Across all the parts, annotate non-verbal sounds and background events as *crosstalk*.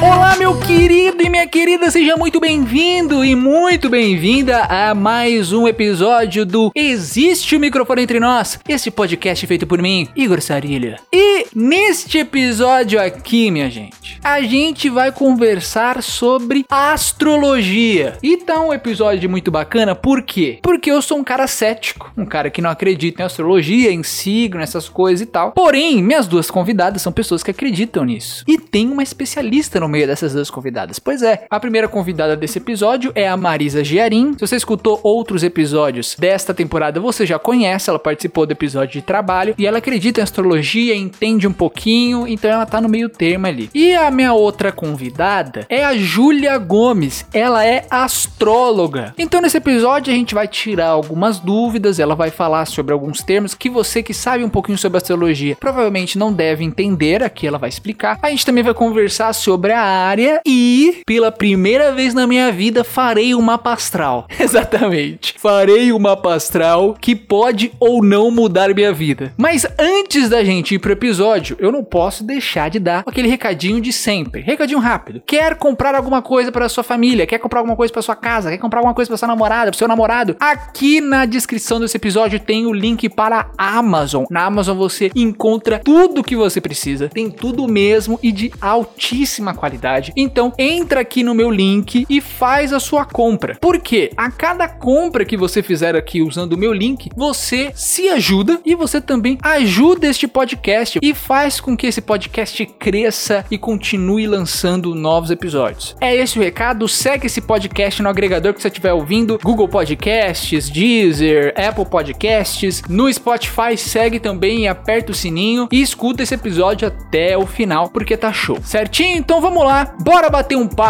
Olá, meu querido e minha querida, seja muito bem-vindo e muito bem-vinda a mais um episódio do Existe o Microfone Entre Nós, este podcast feito por mim, Igor Sarilha. E neste episódio aqui, minha gente, a gente vai conversar sobre astrologia. E tá um episódio muito bacana, por quê? Porque eu sou um cara cético, um cara que não acredita em astrologia, em signo, essas coisas e tal. Porém, minhas duas convidadas são pessoas que acreditam nisso. E tem uma especialista no meio dessas duas convidadas. Pois é, a primeira convidada desse episódio é a Marisa Giarim. Se você escutou outros episódios desta temporada, você já conhece, ela participou do episódio de trabalho e ela acredita em astrologia, entende um pouquinho, então ela tá no meio termo ali. E a minha outra convidada é a Júlia Gomes. Ela é astróloga. Então nesse episódio a gente vai tirar algumas dúvidas, ela vai falar sobre alguns termos que você que sabe um pouquinho sobre astrologia provavelmente não deve entender, aqui ela vai explicar. A gente também vai conversar sobre a área e, pela primeira vez na minha vida, farei um mapa astral. *laughs* Exatamente. Farei um mapa astral que pode ou não mudar minha vida. Mas antes da gente ir pro episódio, eu não posso deixar de dar aquele recadinho de sempre. Recadinho rápido. Quer comprar alguma coisa para sua família? Quer comprar alguma coisa para sua casa? Quer comprar alguma coisa para sua namorada, para seu namorado? Aqui na descrição desse episódio tem o link para a Amazon. Na Amazon você encontra tudo que você precisa. Tem tudo mesmo e de altíssima qualidade. Então entra aqui no meu link e faz a sua compra. Porque a cada compra que você fizer aqui usando o meu link, você se ajuda e você também ajuda este podcast e faz com que esse podcast cresça e continue lançando novos episódios. É esse o recado. Segue esse podcast no agregador que você estiver ouvindo: Google Podcasts, Deezer, Apple Podcasts, no Spotify. Segue também e aperta o sininho e escuta esse episódio até o final porque tá show. Certinho? Então vamos lá, bora bater um papo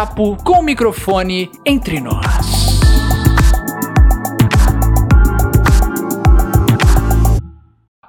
com o microfone entre nós.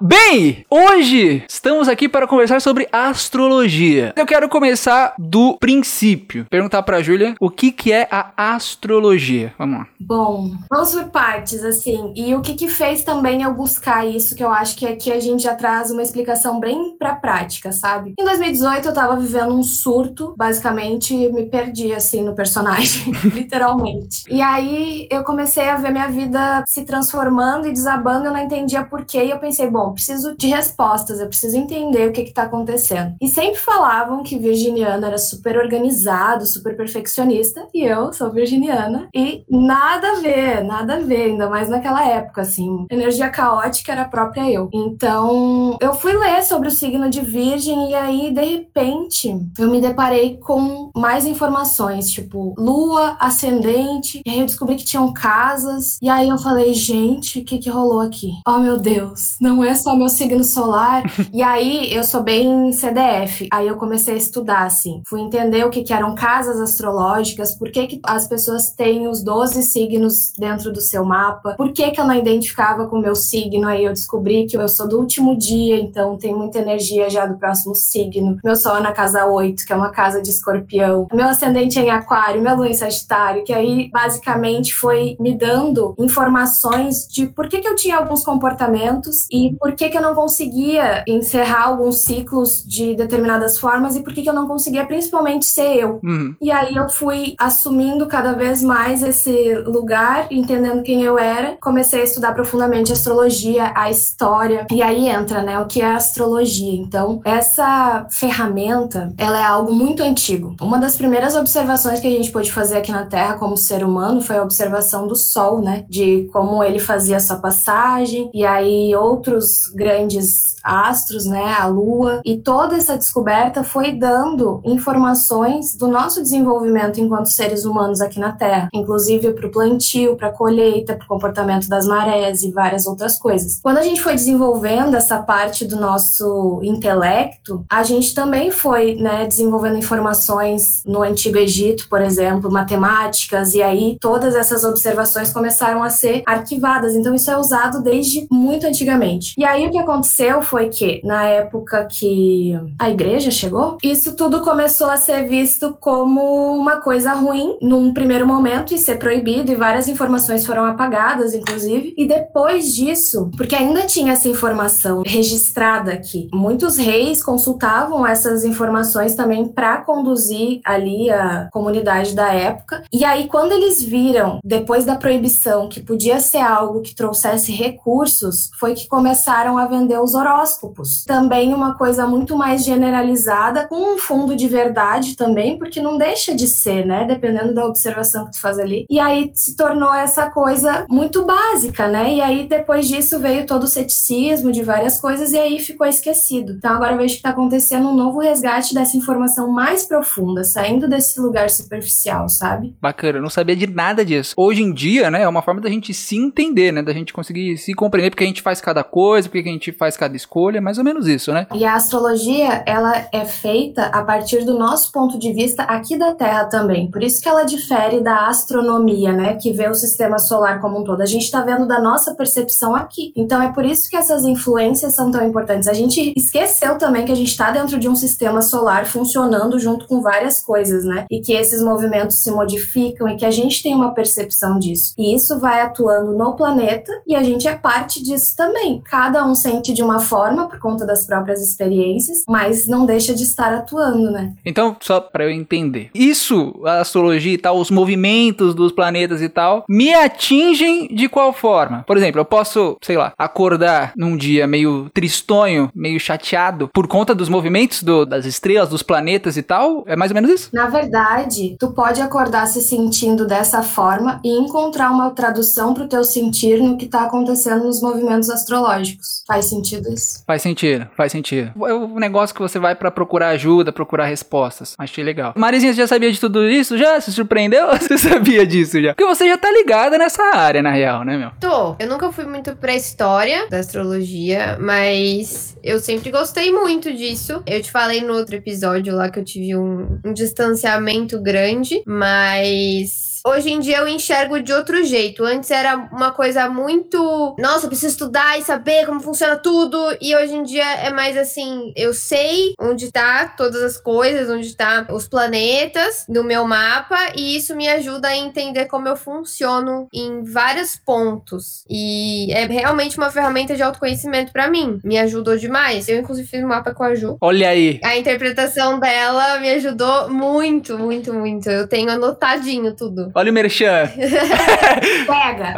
Bem, hoje estamos aqui para conversar sobre astrologia. Eu quero começar do princípio. Perguntar para Júlia o que que é a astrologia. Vamos lá. Bom, vamos por partes, assim. E o que que fez também eu buscar isso, que eu acho que aqui a gente já traz uma explicação bem pra prática, sabe? Em 2018 eu tava vivendo um surto, basicamente me perdi, assim, no personagem, *laughs* literalmente. E aí eu comecei a ver minha vida se transformando e desabando, eu não entendia por quê, e eu pensei, bom, preciso de respostas, eu preciso entender o que está acontecendo. E sempre falavam que virginiano era super organizado, super perfeccionista, e eu sou virginiana, e nada a ver, nada a ver, ainda mais naquela época, assim. Energia caótica era própria eu. Então, eu fui ler sobre o signo de Virgem, e aí, de repente, eu me deparei com mais informações, tipo, lua, ascendente, e aí eu descobri que tinham casas, e aí eu falei, gente, o que que rolou aqui? Oh, meu Deus, não é só meu signo solar. *laughs* e aí eu sou bem CDF. Aí eu comecei a estudar, assim. Fui entender o que, que eram casas astrológicas, por que, que as pessoas têm os 12 signos dentro do seu mapa, por que, que eu não identificava com o meu signo. Aí eu descobri que eu sou do último dia, então tem muita energia já do próximo signo. Meu sol é na casa 8, que é uma casa de escorpião. Meu ascendente é em aquário, meu lua em sagitário, que aí basicamente foi me dando informações de por que, que eu tinha alguns comportamentos e por que, que eu não conseguia encerrar alguns ciclos de determinadas formas e por que, que eu não conseguia principalmente ser eu. Uhum. E aí eu fui assumindo cada vez mais esse lugar, entendendo quem eu era. Comecei a estudar profundamente astrologia, a história. E aí entra, né, o que é astrologia. Então, essa ferramenta, ela é algo muito antigo. Uma das primeiras observações que a gente pôde fazer aqui na Terra como ser humano foi a observação do Sol, né, de como ele fazia sua passagem e aí outros grandes astros, né, a Lua, e toda essa descoberta foi dando informações do nosso desenvolvimento enquanto seres humanos aqui na Terra, inclusive para o plantio, para a colheita, para o comportamento das marés e várias outras coisas. Quando a gente foi desenvolvendo essa parte do nosso intelecto, a gente também foi, né, desenvolvendo informações no Antigo Egito, por exemplo, matemáticas, e aí todas essas observações começaram a ser arquivadas. Então isso é usado desde muito antigamente. E aí o que aconteceu foi que, na época que a igreja chegou, isso tudo começou a ser visto como uma coisa ruim num primeiro momento e ser proibido, e várias informações foram apagadas, inclusive. E depois disso, porque ainda tinha essa informação registrada aqui, muitos reis consultavam essas informações também para conduzir ali a comunidade da época. E aí, quando eles viram, depois da proibição, que podia ser algo que trouxesse recursos, foi que começaram a vender os horóscopos. Também uma coisa muito mais generalizada, com um fundo de verdade também, porque não deixa de ser, né? Dependendo da observação que tu faz ali. E aí se tornou essa coisa muito básica, né? E aí depois disso veio todo o ceticismo de várias coisas e aí ficou esquecido. Então agora eu vejo que está acontecendo um novo resgate dessa informação mais profunda, saindo desse lugar superficial, sabe? Bacana, eu não sabia de nada disso. Hoje em dia, né, é uma forma da gente se entender, né? Da gente conseguir se compreender porque a gente faz cada coisa, porque a gente faz cada escolha, é mais ou menos isso, né? E a astrologia, ela é feita a partir do nosso ponto de vista aqui da Terra também. Por isso que ela difere da astronomia, né, que vê o sistema solar como um todo. A gente está vendo da nossa percepção aqui. Então é por isso que essas influências são tão importantes. A gente esqueceu também que a gente está dentro de um sistema solar funcionando junto com várias coisas, né? E que esses movimentos se modificam e que a gente tem uma percepção disso. E isso vai atuando no planeta e a gente é parte disso também. Cada um sente de uma forma por conta das próprias experiências, mas não deixa de estar atuando, né? Então, só para eu entender. Isso, a astrologia e tal, os movimentos dos planetas e tal, me atingem de qual forma? Por exemplo, eu posso, sei lá, acordar num dia meio tristonho, meio chateado por conta dos movimentos do, das estrelas, dos planetas e tal? É mais ou menos isso? Na verdade, tu pode acordar se sentindo dessa forma e encontrar uma tradução pro teu sentir no que tá acontecendo nos movimentos astrológicos. Faz sentido isso? Faz sentido, faz sentido. É o negócio que você vai para procurar ajuda, procurar respostas. Achei legal. Marizinha, você já sabia de tudo isso? Já? Se surpreendeu? *laughs* Você sabia disso já? Porque você já tá ligada nessa área, na real, né, meu? Tô. Eu nunca fui muito pra história da astrologia, mas eu sempre gostei muito disso. Eu te falei no outro episódio lá que eu tive um, um distanciamento grande, mas hoje em dia eu enxergo de outro jeito. Antes era uma coisa muito, nossa, eu preciso estudar e saber como funciona tudo. E hoje em dia é mais assim, eu sei onde tá todas as coisas, onde tá os planetas no meu mapa e isso me ajuda a entender como eu funciono em vários pontos. E é realmente uma ferramenta de autoconhecimento para mim. Me ajudou demais. Eu inclusive fiz um mapa com a Ju. Olha aí. A interpretação dela me ajudou muito, muito, muito. Eu tenho anotadinho tudo. Olha o merchan. *laughs* Pega!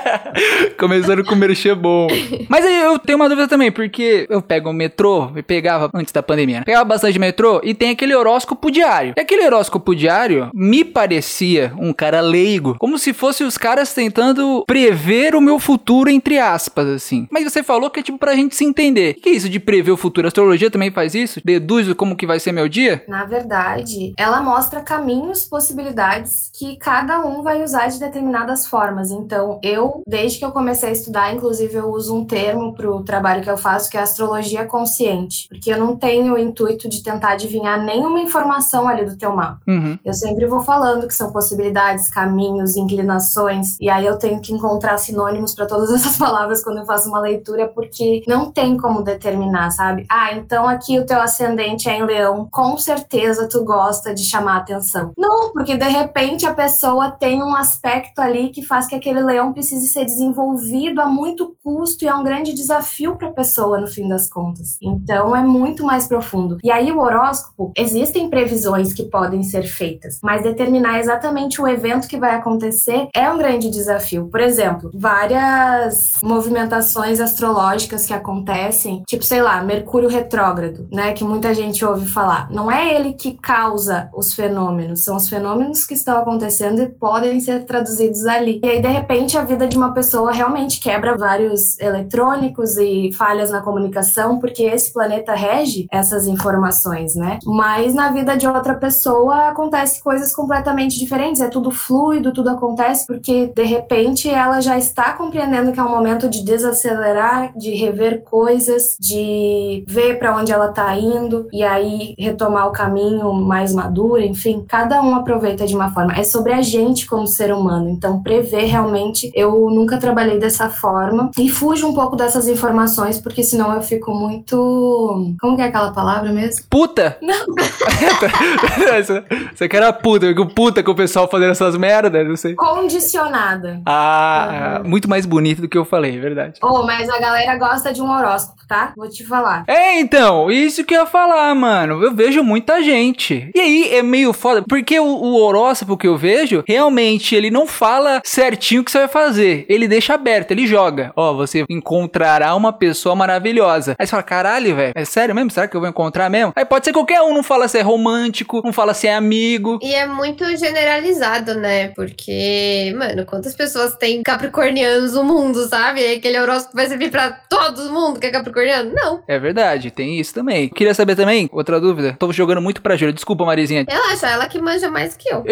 *laughs* Começando com o merchan bom. Mas aí eu tenho uma dúvida também, porque eu pego o metrô, e pegava antes da pandemia, né? pegava bastante metrô e tem aquele horóscopo diário. E aquele horóscopo diário me parecia um cara leigo, como se fosse os caras tentando prever o meu futuro, entre aspas, assim. Mas você falou que é tipo pra gente se entender. O que é isso de prever o futuro? A astrologia também faz isso? Deduz como que vai ser meu dia? Na verdade, ela mostra caminhos, possibilidades que cada um vai usar de determinadas formas. Então, eu, desde que eu comecei a estudar, inclusive eu uso um termo para o trabalho que eu faço, que é astrologia consciente, porque eu não tenho o intuito de tentar adivinhar nenhuma informação ali do teu mapa. Uhum. Eu sempre vou falando que são possibilidades, caminhos, inclinações, e aí eu tenho que encontrar sinônimos para todas *laughs* essas palavras quando eu faço uma leitura, porque não tem como determinar, sabe? Ah, então aqui o teu ascendente é em leão, com certeza tu gosta de chamar atenção. Não, porque de repente a pessoa tem um aspecto ali que faz que aquele leão precise ser desenvolvido a muito custo e é um grande desafio para a pessoa no fim das contas. Então é muito mais profundo. E aí o horóscopo, existem previsões que podem ser feitas, mas determinar exatamente o evento que vai acontecer é um grande desafio. Por exemplo, várias movimentações astrológicas que acontecem, tipo, sei lá, Mercúrio retrógrado, né, que muita gente ouve falar. Não é ele que causa os fenômenos, são os fenômenos que estão acontecendo e podem ser traduzidos ali. E aí, de repente, a vida de uma pessoa realmente quebra vários eletrônicos e falhas na comunicação, porque esse planeta rege essas informações, né? Mas na vida de outra pessoa acontece coisas completamente diferentes, é tudo fluido, tudo acontece porque de repente ela já está compreendendo que é um momento de desacelerar, de rever coisas, de ver para onde ela está indo e aí retomar o caminho mais maduro, enfim, cada um aproveita de uma forma. É sobre a gente como ser humano. Então, prever realmente, eu nunca trabalhei dessa forma e fujo um pouco dessas informações, porque senão eu fico muito. Como que é aquela palavra mesmo? Puta! Não. *laughs* Você quer a puta, eu fico puta com o pessoal fazendo essas merdas, não sei. Condicionada. Ah, muito mais bonito do que eu falei, é verdade. Oh, mas a galera gosta de um horóscopo, tá? Vou te falar. É, então, isso que eu ia falar, mano. Eu vejo muita gente. E aí é meio foda, porque o, o horóscopo que eu vejo, realmente, ele não fala certinho o que você vai fazer. Ele deixa aberto, ele joga. Ó, você encontrará uma pessoa maravilhosa. Aí você fala, caralho, velho, é sério mesmo? Será que eu vou encontrar mesmo? Aí pode ser qualquer um, não fala se é romântico, não fala se é amigo. E é muito generalizado, né? Porque, mano, quantas pessoas tem capricornianos no mundo, sabe? E aquele horóscopo vai servir pra todo mundo que é capricorniano? Não. É verdade, tem isso também. Queria saber também, outra dúvida. Tô jogando muito pra Júlia. Desculpa, Marizinha. Relaxa, ela que manja mais que eu.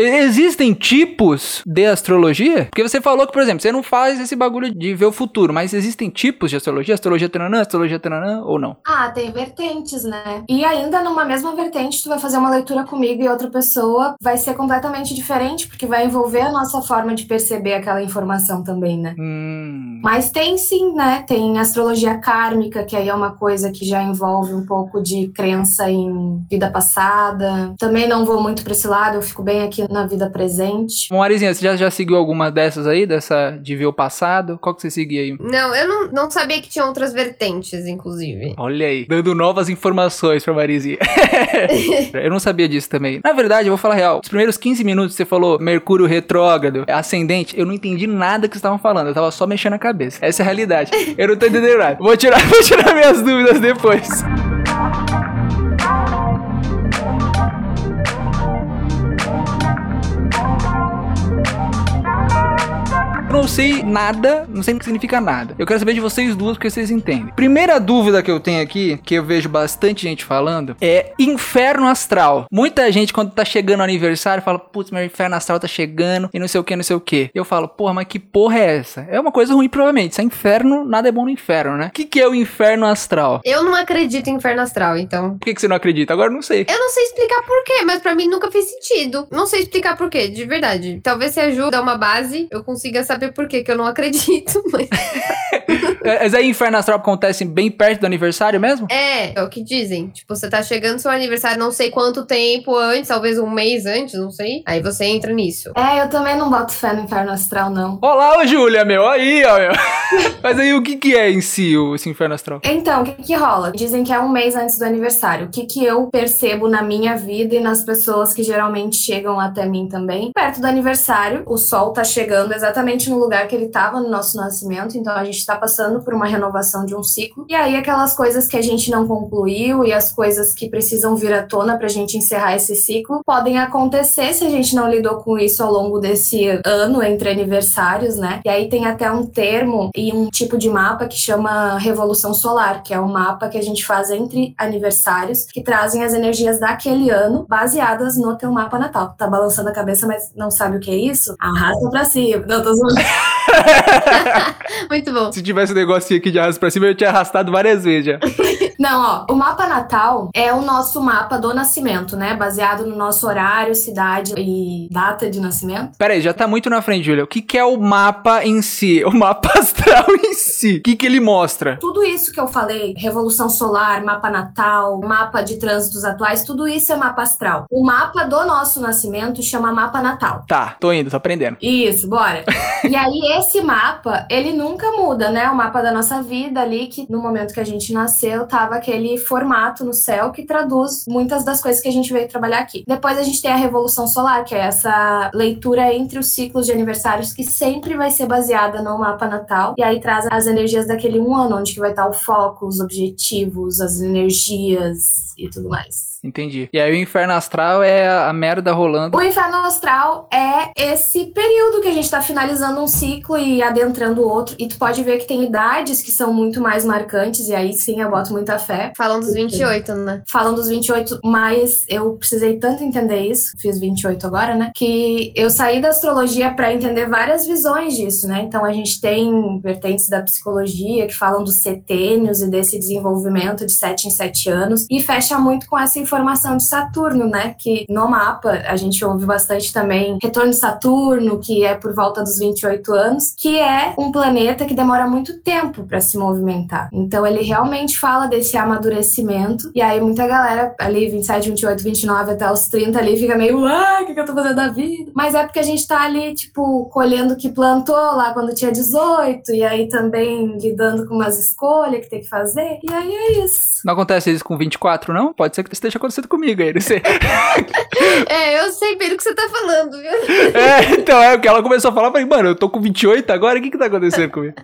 Existem tipos de astrologia? Porque você falou que, por exemplo, você não faz esse bagulho de ver o futuro, mas existem tipos de astrologia? Astrologia tananã, astrologia tananã ou não? Ah, tem vertentes, né? E ainda numa mesma vertente, tu vai fazer uma leitura comigo e outra pessoa vai ser completamente diferente, porque vai envolver a nossa forma de perceber aquela informação também, né? Hum. Mas tem sim, né? Tem astrologia kármica, que aí é uma coisa que já envolve um pouco de crença em vida passada. Também não vou muito pra esse lado, eu fico bem aqui na vida presente. Marizinha, você já, já seguiu alguma dessas aí? Dessa de ver o passado? Qual que você seguia aí? Não, eu não, não sabia que tinha outras vertentes, inclusive. Olha aí, dando novas informações pra Marizinha. *laughs* eu não sabia disso também. Na verdade, eu vou falar real. Os primeiros 15 minutos você falou Mercúrio retrógrado, ascendente, eu não entendi nada que vocês estavam falando. Eu tava só mexendo a cabeça. Essa é a realidade. Eu não tô entendendo nada. Vou tirar, *laughs* vou tirar minhas dúvidas depois. Sei nada, não sei o que significa nada. Eu quero saber de vocês duas porque vocês entendem. Primeira dúvida que eu tenho aqui, que eu vejo bastante gente falando, é inferno astral. Muita gente, quando tá chegando o aniversário, fala: Putz, meu inferno astral tá chegando e não sei o que, não sei o que. Eu falo: Porra, mas que porra é essa? É uma coisa ruim, provavelmente. Se é inferno, nada é bom no inferno, né? O que, que é o inferno astral? Eu não acredito em inferno astral, então. Por que, que você não acredita? Agora não sei. Eu não sei explicar por quê, mas pra mim nunca fez sentido. Não sei explicar por quê, de verdade. Talvez se ajuda uma base, eu consiga saber por que eu não acredito, *laughs* mas. Mas aí inferno astral acontece bem perto do aniversário mesmo? É, é o que dizem. Tipo, você tá chegando no seu aniversário não sei quanto tempo antes, talvez um mês antes, não sei. Aí você entra nisso. É, eu também não boto fé no inferno astral, não. Olá, ô Júlia, meu. Aí, ó, meu. *laughs* Mas aí o que que é em si o, esse inferno astral? Então, o que que rola? Dizem que é um mês antes do aniversário. O que que eu percebo na minha vida e nas pessoas que geralmente chegam até mim também? Perto do aniversário, o sol tá chegando exatamente no lugar que ele tava no nosso nascimento, então a gente tá passando por uma renovação de um ciclo. E aí aquelas coisas que a gente não concluiu e as coisas que precisam vir à tona pra gente encerrar esse ciclo podem acontecer se a gente não lidou com isso ao longo desse ano entre aniversários, né? E aí tem até um termo e um tipo de mapa que chama revolução solar, que é um mapa que a gente faz entre aniversários que trazem as energias daquele ano baseadas no teu mapa natal. Tá balançando a cabeça, mas não sabe o que é isso? Arrasta pra cima. Não, tô zoando. *laughs* Muito bom. Se tivesse um negocinho aqui de arrasto pra cima, eu tinha arrastado várias vezes já. *laughs* Não, ó, o mapa natal é o nosso mapa do nascimento, né? Baseado no nosso horário, cidade e data de nascimento. Pera aí, já tá muito na frente, Júlia. O que, que é o mapa em si? *laughs* O mapa astral em si. O que, que ele mostra? Tudo isso que eu falei, revolução solar, mapa natal, mapa de trânsitos atuais, tudo isso é mapa astral. O mapa do nosso nascimento chama mapa natal. Tá, tô indo, tô aprendendo. Isso, bora. *laughs* e aí, esse mapa, ele nunca muda, né? O mapa da nossa vida ali, que no momento que a gente nasceu, aquele formato no céu que traduz muitas das coisas que a gente veio trabalhar aqui. Depois a gente tem a Revolução Solar, que é essa leitura entre os ciclos de aniversários que sempre vai ser baseada no mapa natal. E aí traz as energias daquele um ano, onde que vai estar o foco, os objetivos, as energias e tudo mais. Entendi. E aí o inferno astral é a merda rolando. O inferno astral é esse período que a gente tá finalizando um ciclo e adentrando o outro. E tu pode ver que tem idades que são muito mais marcantes, e aí sim eu boto muita fé. Falam dos 28, né? Falam dos 28, mas eu precisei tanto entender isso, fiz 28 agora, né? Que eu saí da astrologia para entender várias visões disso, né? Então a gente tem vertentes da psicologia que falam dos setênios e desse desenvolvimento de 7 em 7 anos, e fecha muito com essa informação de Saturno, né? Que no mapa a gente ouve bastante também retorno de Saturno, que é por volta dos 28 anos, que é um planeta que demora muito tempo para se movimentar. Então ele realmente fala desse amadurecimento, e aí muita galera ali, 27, 28, 29 até os 30 ali, fica meio, ah, o que, que eu tô fazendo da vida? Mas é porque a gente tá ali, tipo, colhendo o que plantou lá quando tinha 18, e aí também lidando com umas escolhas que tem que fazer, e aí é isso. Não acontece isso com 24, não? Pode ser que esteja acontecendo comigo aí, não sei. *laughs* é, eu sei bem do que você tá falando, viu? É, então, é, que ela começou a falar, eu falei, mano, eu tô com 28 agora, o que que tá acontecendo comigo?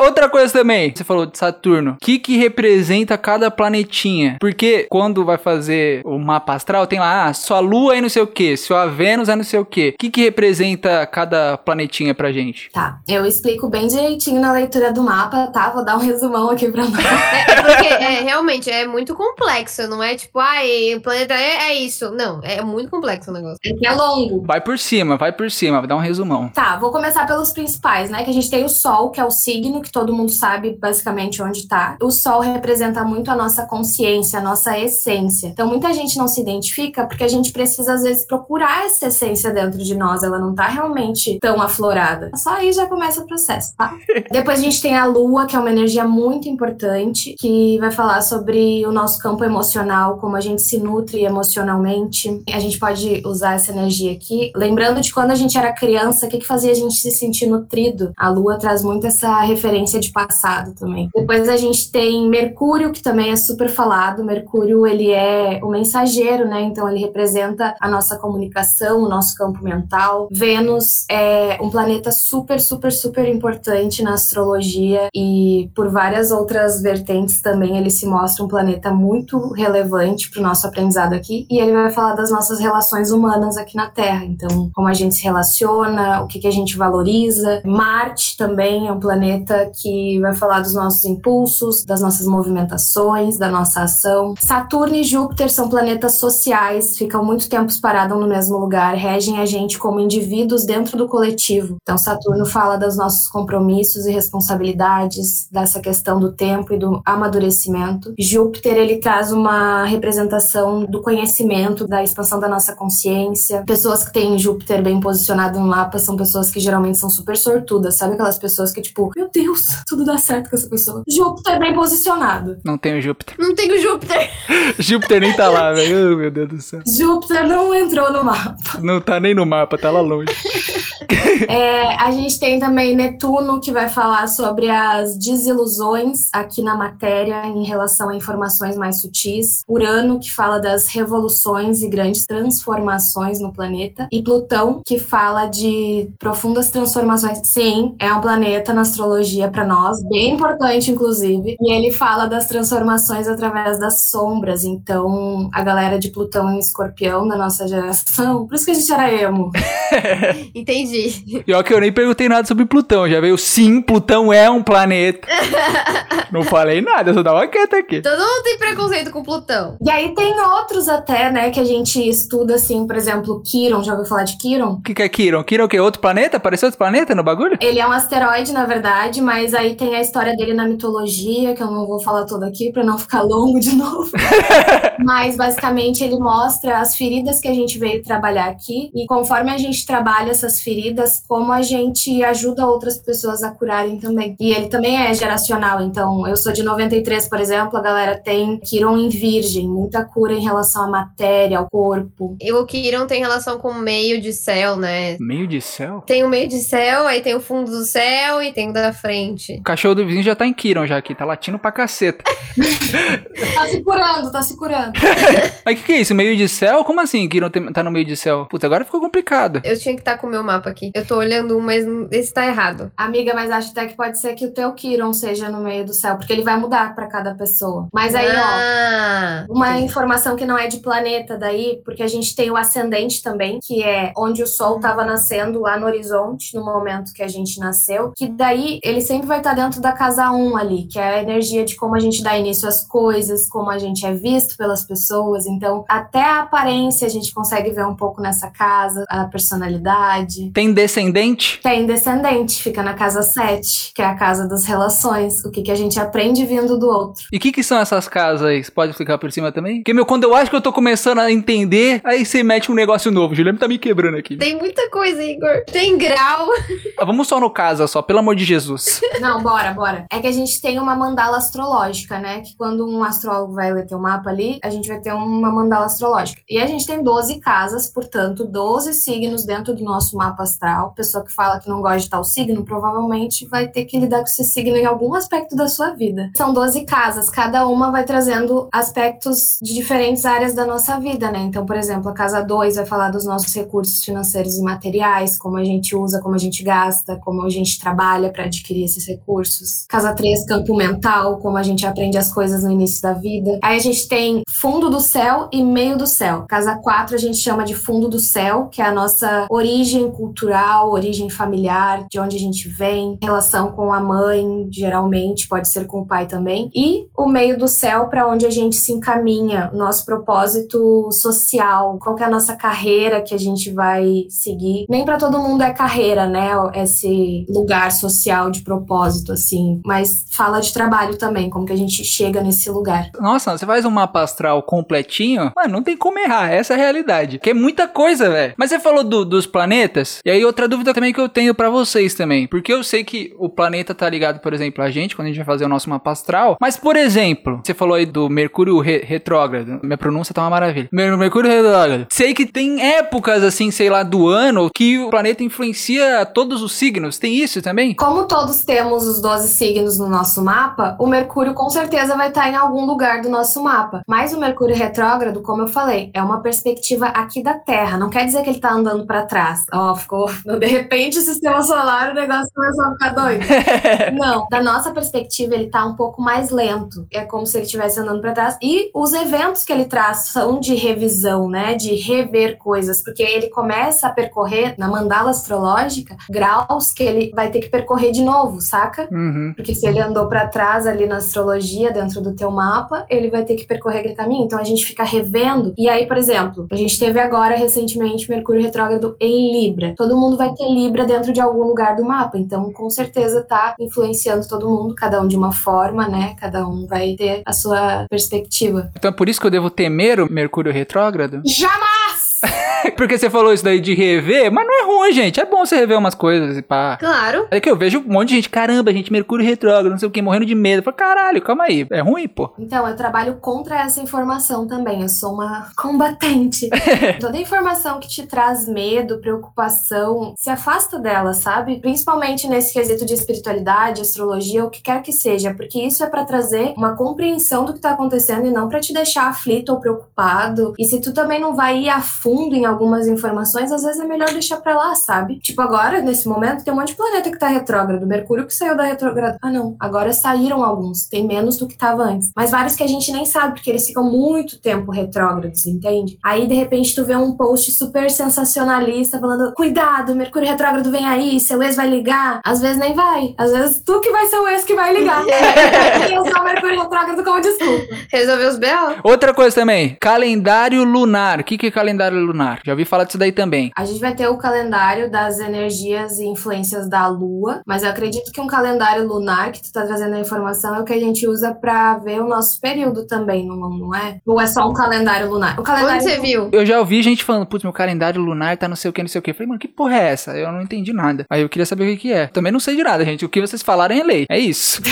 Outra coisa também, você falou de Saturno, o que que representa cada planetinha? Porque quando vai fazer o mapa astral, tem lá, ah, sua Lua é não sei o que, sua Vênus é não sei o que. O que que representa cada planetinha pra gente? Tá, eu explico bem direitinho na leitura do mapa, tá? Vou dar um resumão aqui pra nós. É, é porque, é, realmente, é muito complexo, não é tipo, ai, o planeta é, é isso. Não, é muito complexo o negócio. É que é longo. Vai por cima, vai por cima, vai dar um resumão. Tá, vou começar pelos principais, né? Que a gente tem o Sol, que é o signo, que todo mundo sabe basicamente onde tá. O Sol representa muito a nossa consciência, a nossa essência. Então, muita gente não se identifica porque a gente precisa, às vezes, procurar essa essência dentro de nós. Ela não tá realmente tão aflorada. Só aí já começa o processo, tá? *laughs* Depois a gente tem a Lua, que é uma energia muito importante, que vai falar sobre o nosso campo emocional, como a gente se nutre emocionalmente. A gente pode usar essa energia aqui. Lembrando de quando a gente era criança, o que, que fazia a gente se sentir nutrido? A Lua traz muito essa referência de passado também. Depois a gente tem Mercúrio, que também é super falado. Mercúrio, ele é o mensageiro, né? Então ele representa a nossa comunicação, o nosso campo mental. Vênus é um planeta super, super, super importante na astrologia e por várias outras vertentes também ele se mostra um planeta muito relevante para o nosso aprendizado aqui. E ele vai falar das nossas relações humanas aqui na Terra. Então, como a gente se relaciona, o que, que a gente valoriza. Marte também é um planeta que vai falar dos nossos impulsos, das nossas movimentações, da nossa ação. Saturno e Júpiter são planetas sociais, ficam muito tempo parados no mesmo lugar, regem a gente como indivíduos dentro do coletivo. Então, Saturno fala dos nossos compromissos e responsabilidades, dessa questão do tempo e do amadurecimento. Júpiter, ele traz uma representação do conhecimento, da expansão da nossa consciência. Pessoas que têm Júpiter bem posicionado no mapa são pessoas que geralmente são super sortudas, sabe aquelas pessoas que tipo, meu Deus, *laughs* tudo dá certo com essa pessoa. Júpiter bem posicionado. Não tenho Júpiter. Não tenho Júpiter. *laughs* Júpiter nem tá lá, velho. Oh, meu Deus do céu. Júpiter não entrou no mapa. Não tá nem no mapa, tá lá longe. *laughs* É, a gente tem também Netuno, que vai falar sobre as desilusões aqui na matéria em relação a informações mais sutis. Urano, que fala das revoluções e grandes transformações no planeta. E Plutão, que fala de profundas transformações. Sim, é um planeta na astrologia para nós, bem importante, inclusive. E ele fala das transformações através das sombras. Então, a galera de Plutão em escorpião da nossa geração. Por isso que a gente era emo. *laughs* Entendi. *laughs* Pior que eu nem perguntei nada sobre Plutão. Já veio sim, Plutão é um planeta. *laughs* Não falei nada, só dava quieta aqui. Todo mundo tem preconceito com Plutão. E aí tem outros até, né, que a gente estuda, assim, por exemplo, Quiron. Já ouviu falar de Quiron? O que, que é Kiron? Kiron é o quê? Outro planeta? Apareceu outro planeta no bagulho? Ele é um asteroide, na verdade, mas aí tem a história dele na mitologia, que eu não vou falar toda aqui pra não ficar longo de novo. *laughs* mas basicamente ele mostra as feridas que a gente veio trabalhar aqui e conforme a gente trabalha essas feridas, como a gente ajuda outras pessoas a curarem também. E ele também é geracional, então eu sou de 93, por exemplo, a galera tem Quiron em Virgem, muita cura em relação à matéria, ao corpo. E o Kiron tem relação com o meio de céu, né? Meio de céu? Tem o meio de céu, aí tem o fundo do céu e tem o da frente. O cachorro do vizinho já tá em Kiron já aqui, tá latindo pra caceta. *laughs* Tá se curando, tá se curando. *laughs* Mas o que, que é isso? Meio de céu? Como assim Kiron tem- tá no meio de céu? Puta, agora ficou complicado. Eu tinha que estar com o meu mapa aqui. Eu tô olhando um, mas esse tá errado. Amiga, mas acho até que pode ser que o teu Quiron seja no meio do céu, porque ele vai mudar pra cada pessoa. Mas aí, ó, ah, Uma entendi. informação que não é de planeta daí, porque a gente tem o ascendente também, que é onde o sol estava nascendo lá no horizonte, no momento que a gente nasceu, que daí ele sempre vai estar dentro da casa 1 ali, que é a energia de como a gente dá início às coisas, como a gente é visto pelas pessoas. Então, até a aparência a gente consegue ver um pouco nessa casa, a personalidade. Tem descendente? Tem descendente, fica na casa 7, que é a casa das relações. O que, que a gente aprende vindo do outro. E o que, que são essas casas aí? Você pode explicar por cima também? Porque, meu, quando eu acho que eu tô começando a entender, aí você mete um negócio novo. Juliano tá me quebrando aqui. Tem muita coisa, Igor. Tem grau. Ah, Vamos só no casa, só, pelo amor de Jesus. *laughs* Não, bora, bora. É que a gente tem uma mandala astrológica, né? Que quando um astrólogo vai ler teu mapa ali, a gente vai ter uma mandala astrológica. E a gente tem 12 casas, portanto, 12 signos dentro do nosso mapa astral. Pessoa que fala que não gosta de tal signo, provavelmente vai ter que lidar com esse signo em algum aspecto da sua vida. São 12 casas, cada uma vai trazendo aspectos de diferentes áreas da nossa vida, né? Então, por exemplo, a casa 2 vai falar dos nossos recursos financeiros e materiais, como a gente usa, como a gente gasta, como a gente trabalha para adquirir esses recursos. Casa 3, campo mental, como a gente aprende as coisas no início da vida. Aí a gente tem fundo do céu e meio do céu. Casa 4 a gente chama de fundo do céu, que é a nossa origem cultural, origem familiar, de onde a gente vem, relação com a mãe, geralmente, pode ser com o pai também. E o meio do céu para onde a gente se encaminha, nosso propósito social, qual é a nossa carreira que a gente vai seguir. Nem para todo mundo é carreira, né? Esse lugar social de propósito assim, mas fala de trabalho também, como que a gente chega nesse lugar. Nossa, você faz um mapa astral completinho, mano, não tem como errar, essa é a realidade. Que é muita coisa, velho. Mas você falou do- dos planetas, e aí outra dúvida também que eu tenho pra vocês também. Porque eu sei que o planeta tá ligado, por exemplo, a gente, quando a gente vai fazer o nosso mapa astral. Mas, por exemplo, você falou aí do Mercúrio re- retrógrado. Minha pronúncia tá uma maravilha. Mer- Mercúrio retrógrado. Sei que tem épocas, assim, sei lá, do ano, que o planeta influencia todos os signos. Tem isso também? Como todos temos os 12 signos no nosso mapa, o Mercúrio com certeza vai estar em algum lugar do nosso mapa. Mas o Mercúrio retrógrado, como eu falei, é uma perspectiva aqui da Terra. Não quer dizer que ele tá andando pra trás. Ó, ficou. De repente, o sistema solar, o negócio começou a ficar doido. *laughs* Não, da nossa perspectiva, ele tá um pouco mais lento. É como se ele estivesse andando pra trás. E os eventos que ele traz são de revisão, né? De rever coisas. Porque ele começa a percorrer, na mandala astrológica, graus que ele vai ter que percorrer de novo, saca? Uhum. Porque se ele andou pra trás ali na astrologia, dentro do teu mapa, ele vai ter que percorrer aquele caminho. Então a gente fica revendo. E aí, por exemplo, a gente teve agora recentemente Mercúrio retrógrado em Libra. Todo mundo vai ter Libra dentro de algum lugar do mapa. Então, com certeza tá influenciando todo mundo, cada um de uma forma, né? Cada um vai ter a sua perspectiva. Então é por isso que eu devo temer o Mercúrio retrógrado? Jamais! *laughs* Porque você falou isso daí de rever, mas não é ruim, gente. É bom você rever umas coisas e pá. Claro. É que eu vejo um monte de gente, caramba, gente, Mercúrio retrógrado, não sei o que, morrendo de medo. Eu falo, caralho, calma aí. É ruim, pô. Então, eu trabalho contra essa informação também. Eu sou uma *laughs* combatente. *laughs* Toda informação que te traz medo, preocupação, se afasta dela, sabe? Principalmente nesse quesito de espiritualidade, astrologia, o que quer que seja, porque isso é pra trazer uma compreensão do que tá acontecendo e não pra te deixar aflito ou preocupado. E se tu também não vai ir a fundo em algumas informações, às vezes é melhor deixar pra lá, sabe? Tipo, agora, nesse momento, tem um monte de planeta que tá retrógrado. Mercúrio que saiu da retrogrado. Ah, não. Agora saíram alguns. Tem menos do que tava antes. Mas vários que a gente nem sabe, porque eles ficam muito tempo retrógrados, entende? Aí, de repente, tu vê um post super sensacionalista falando: cuidado, Mercúrio retrógrado vem aí, seu ex vai ligar. Às vezes nem vai. Às vezes tu que vai ser o ex que vai ligar. *laughs* e usar o Mercúrio retrógrado como desculpa. Resolveu os B.O. Outra coisa também, calendário lunar. O que, que é calendário lunar? Já ouvi falar disso daí também. A gente vai ter o calendário das energias e influências da Lua, mas eu acredito que um calendário lunar, que tu tá trazendo a informação, é o que a gente usa pra ver o nosso período também, não, não é? Ou é só um calendário lunar? O calendário Onde você viu? Eu já ouvi gente falando, putz, meu calendário lunar tá não sei o que, não sei o que. Eu falei, mano, que porra é essa? Eu não entendi nada. Aí eu queria saber o que, que é. Também não sei de nada, gente. O que vocês falarem é lei. É isso. *laughs*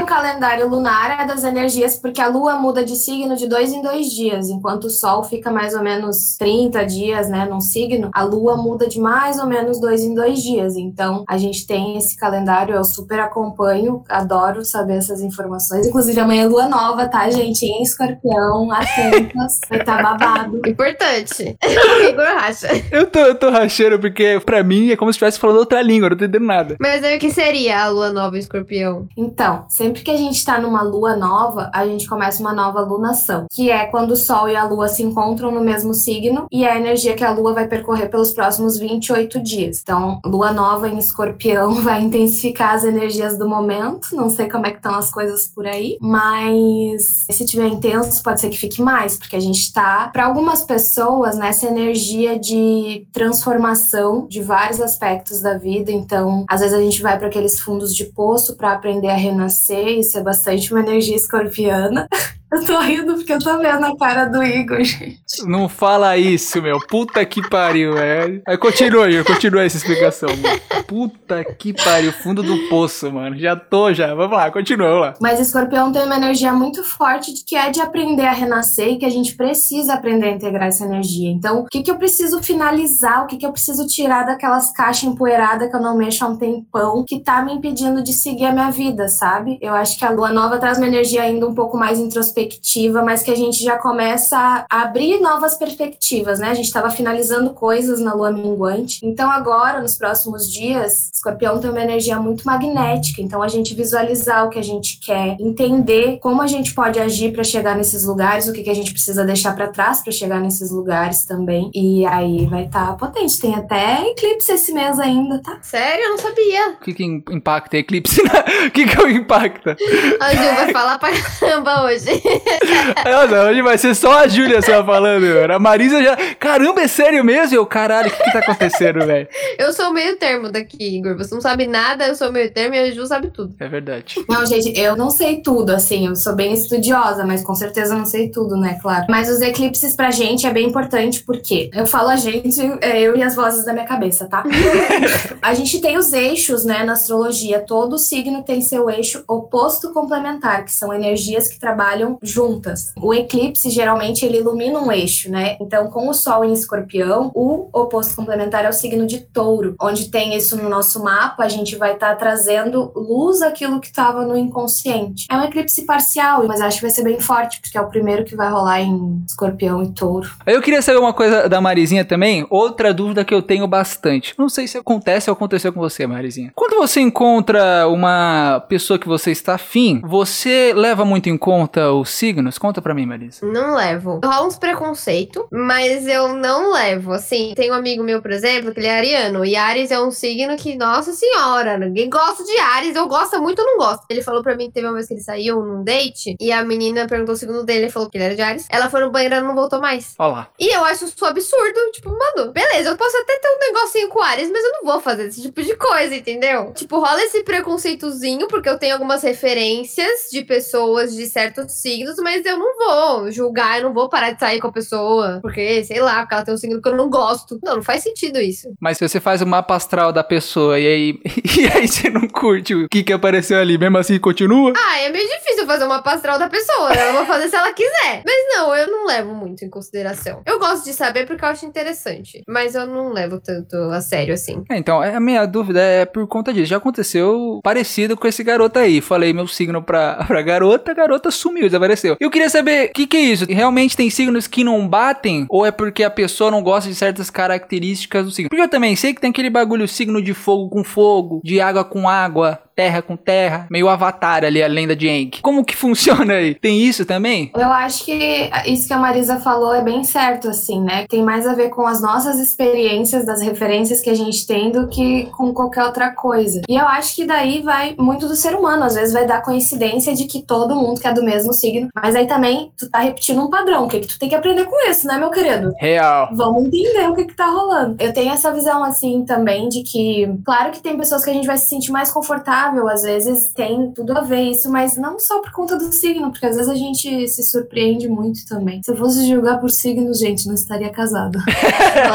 O calendário lunar é das energias, porque a lua muda de signo de dois em dois dias, enquanto o sol fica mais ou menos 30 dias, né, num signo, a lua muda de mais ou menos dois em dois dias. Então, a gente tem esse calendário, eu super acompanho, adoro saber essas informações. Inclusive, amanhã é lua nova, tá, gente? Em escorpião, atentas, vai estar babado. Importante. o Igor racha. Eu tô, eu tô rachando porque pra mim é como se estivesse falando outra língua, eu não tô entendendo nada. Mas aí o que seria a lua nova em escorpião? Então, sempre que a gente tá numa lua nova, a gente começa uma nova lunação, que é quando o sol e a lua se encontram no mesmo signo e a energia que a Lua vai percorrer pelos próximos 28 dias. Então, Lua nova em Escorpião *laughs* vai intensificar as energias do momento. Não sei como é que estão as coisas por aí, mas se tiver intenso, pode ser que fique mais, porque a gente tá, para algumas pessoas, nessa energia de transformação de vários aspectos da vida. Então, às vezes a gente vai para aqueles fundos de poço para aprender a renascer, isso é bastante uma energia escorpiana. *laughs* Eu tô rindo porque eu tô vendo a cara do Igor, gente. Não fala isso, meu. Puta que pariu, é. Aí continua, Igor, continua essa explicação. Mano. Puta que pariu, fundo do poço, mano. Já tô, já. Vamos lá, continua, vamos lá. Mas escorpião tem uma energia muito forte de que é de aprender a renascer e que a gente precisa aprender a integrar essa energia. Então, o que, que eu preciso finalizar? O que, que eu preciso tirar daquelas caixas empoeiradas que eu não mexo há um tempão, que tá me impedindo de seguir a minha vida, sabe? Eu acho que a lua nova traz uma energia ainda um pouco mais introspectiva perspectiva, mas que a gente já começa a abrir novas perspectivas, né? A gente estava finalizando coisas na lua minguante. Então, agora, nos próximos dias, Escorpião tem uma energia muito magnética. Então, a gente visualizar o que a gente quer, entender como a gente pode agir para chegar nesses lugares, o que, que a gente precisa deixar para trás para chegar nesses lugares também. E aí vai estar tá potente. Tem até eclipse esse mês ainda, tá? Sério? Eu não sabia. O que, que impacta eclipse? *laughs* o que, que impacta? A Ju vai *laughs* falar pra caramba hoje. Nossa, hoje vai ser só a Júlia só falando, A Marisa já. Caramba, é sério mesmo? Eu, caralho, o que, que tá acontecendo, velho? Eu sou meio termo daqui, Igor. Você não sabe nada, eu sou meio termo e a Ju sabe tudo. É verdade. Não, gente, eu não sei tudo, assim. Eu sou bem estudiosa, mas com certeza não sei tudo, né? Claro. Mas os eclipses pra gente é bem importante porque eu falo a gente, é eu e as vozes da minha cabeça, tá? *laughs* a gente tem os eixos, né, na astrologia. Todo signo tem seu eixo oposto complementar, que são energias que trabalham juntas. O eclipse geralmente ele ilumina um eixo, né? Então, com o Sol em Escorpião, o oposto complementar é o signo de Touro, onde tem isso no nosso mapa, a gente vai estar tá trazendo luz aquilo que estava no inconsciente. É um eclipse parcial, mas acho que vai ser bem forte, porque é o primeiro que vai rolar em Escorpião e Touro. Eu queria saber uma coisa da Marizinha também, outra dúvida que eu tenho bastante. Não sei se acontece ou aconteceu com você, Marizinha. Quando você encontra uma pessoa que você está afim, você leva muito em conta o signos? Conta pra mim, Marisa. Não levo. Rola uns preconceito, mas eu não levo. Assim, tem um amigo meu, por exemplo, que ele é ariano. E Ares é um signo que, nossa senhora, ninguém gosta de Ares. Eu gosto muito ou não gosto. Ele falou pra mim que teve uma vez que ele saiu num date e a menina perguntou o signo dele. Ele falou que ele era de Ares. Ela foi no banheiro e não voltou mais. Olá. E eu acho isso absurdo. Tipo, mano, beleza, eu posso até ter um negocinho com Ares, mas eu não vou fazer esse tipo de coisa, entendeu? Tipo, rola esse preconceitozinho, porque eu tenho algumas referências de pessoas de certos signos, mas eu não vou julgar, eu não vou parar de sair com a pessoa, porque, sei lá, porque ela tem um signo que eu não gosto. Não, não faz sentido isso. Mas se você faz o mapa astral da pessoa e aí, *laughs* e aí você não curte o que, que apareceu ali, mesmo assim continua? Ah, é meio difícil fazer o mapa astral da pessoa, né? Ela vai fazer se ela quiser. Mas não, eu não levo muito em consideração. Eu gosto de saber porque eu acho interessante, mas eu não levo tanto a sério assim. É, então, a minha dúvida é por conta disso. Já aconteceu parecido com esse garoto aí. Falei meu signo pra, *laughs* pra garota, a garota sumiu, desapareceu. Eu queria saber, o que, que é isso? Realmente tem signos que não batem? Ou é porque a pessoa não gosta de certas características do signo? Porque eu também sei que tem aquele bagulho signo de fogo com fogo, de água com água, terra com terra, meio avatar ali, a lenda de Enki. Como que *laughs* funciona aí? Tem isso também? Eu acho que isso que a Marisa falou é bem certo, assim, né? Tem mais a ver com as nossas experiências, das referências que a gente tem, do que com qualquer outra coisa. E eu acho que daí vai muito do ser humano. Às vezes vai dar coincidência de que todo mundo que é do mesmo signo, mas aí também tu tá repetindo um padrão. O que, que tu tem que aprender com isso, né, meu querido? Real. Vamos entender o que, que tá rolando. Eu tenho essa visão, assim, também, de que, claro que tem pessoas que a gente vai se sentir mais confortável às vezes tem tudo a ver isso, mas não só por conta do signo, porque às vezes a gente se surpreende muito também. Se eu fosse julgar por signos, gente, não estaria casada. *laughs*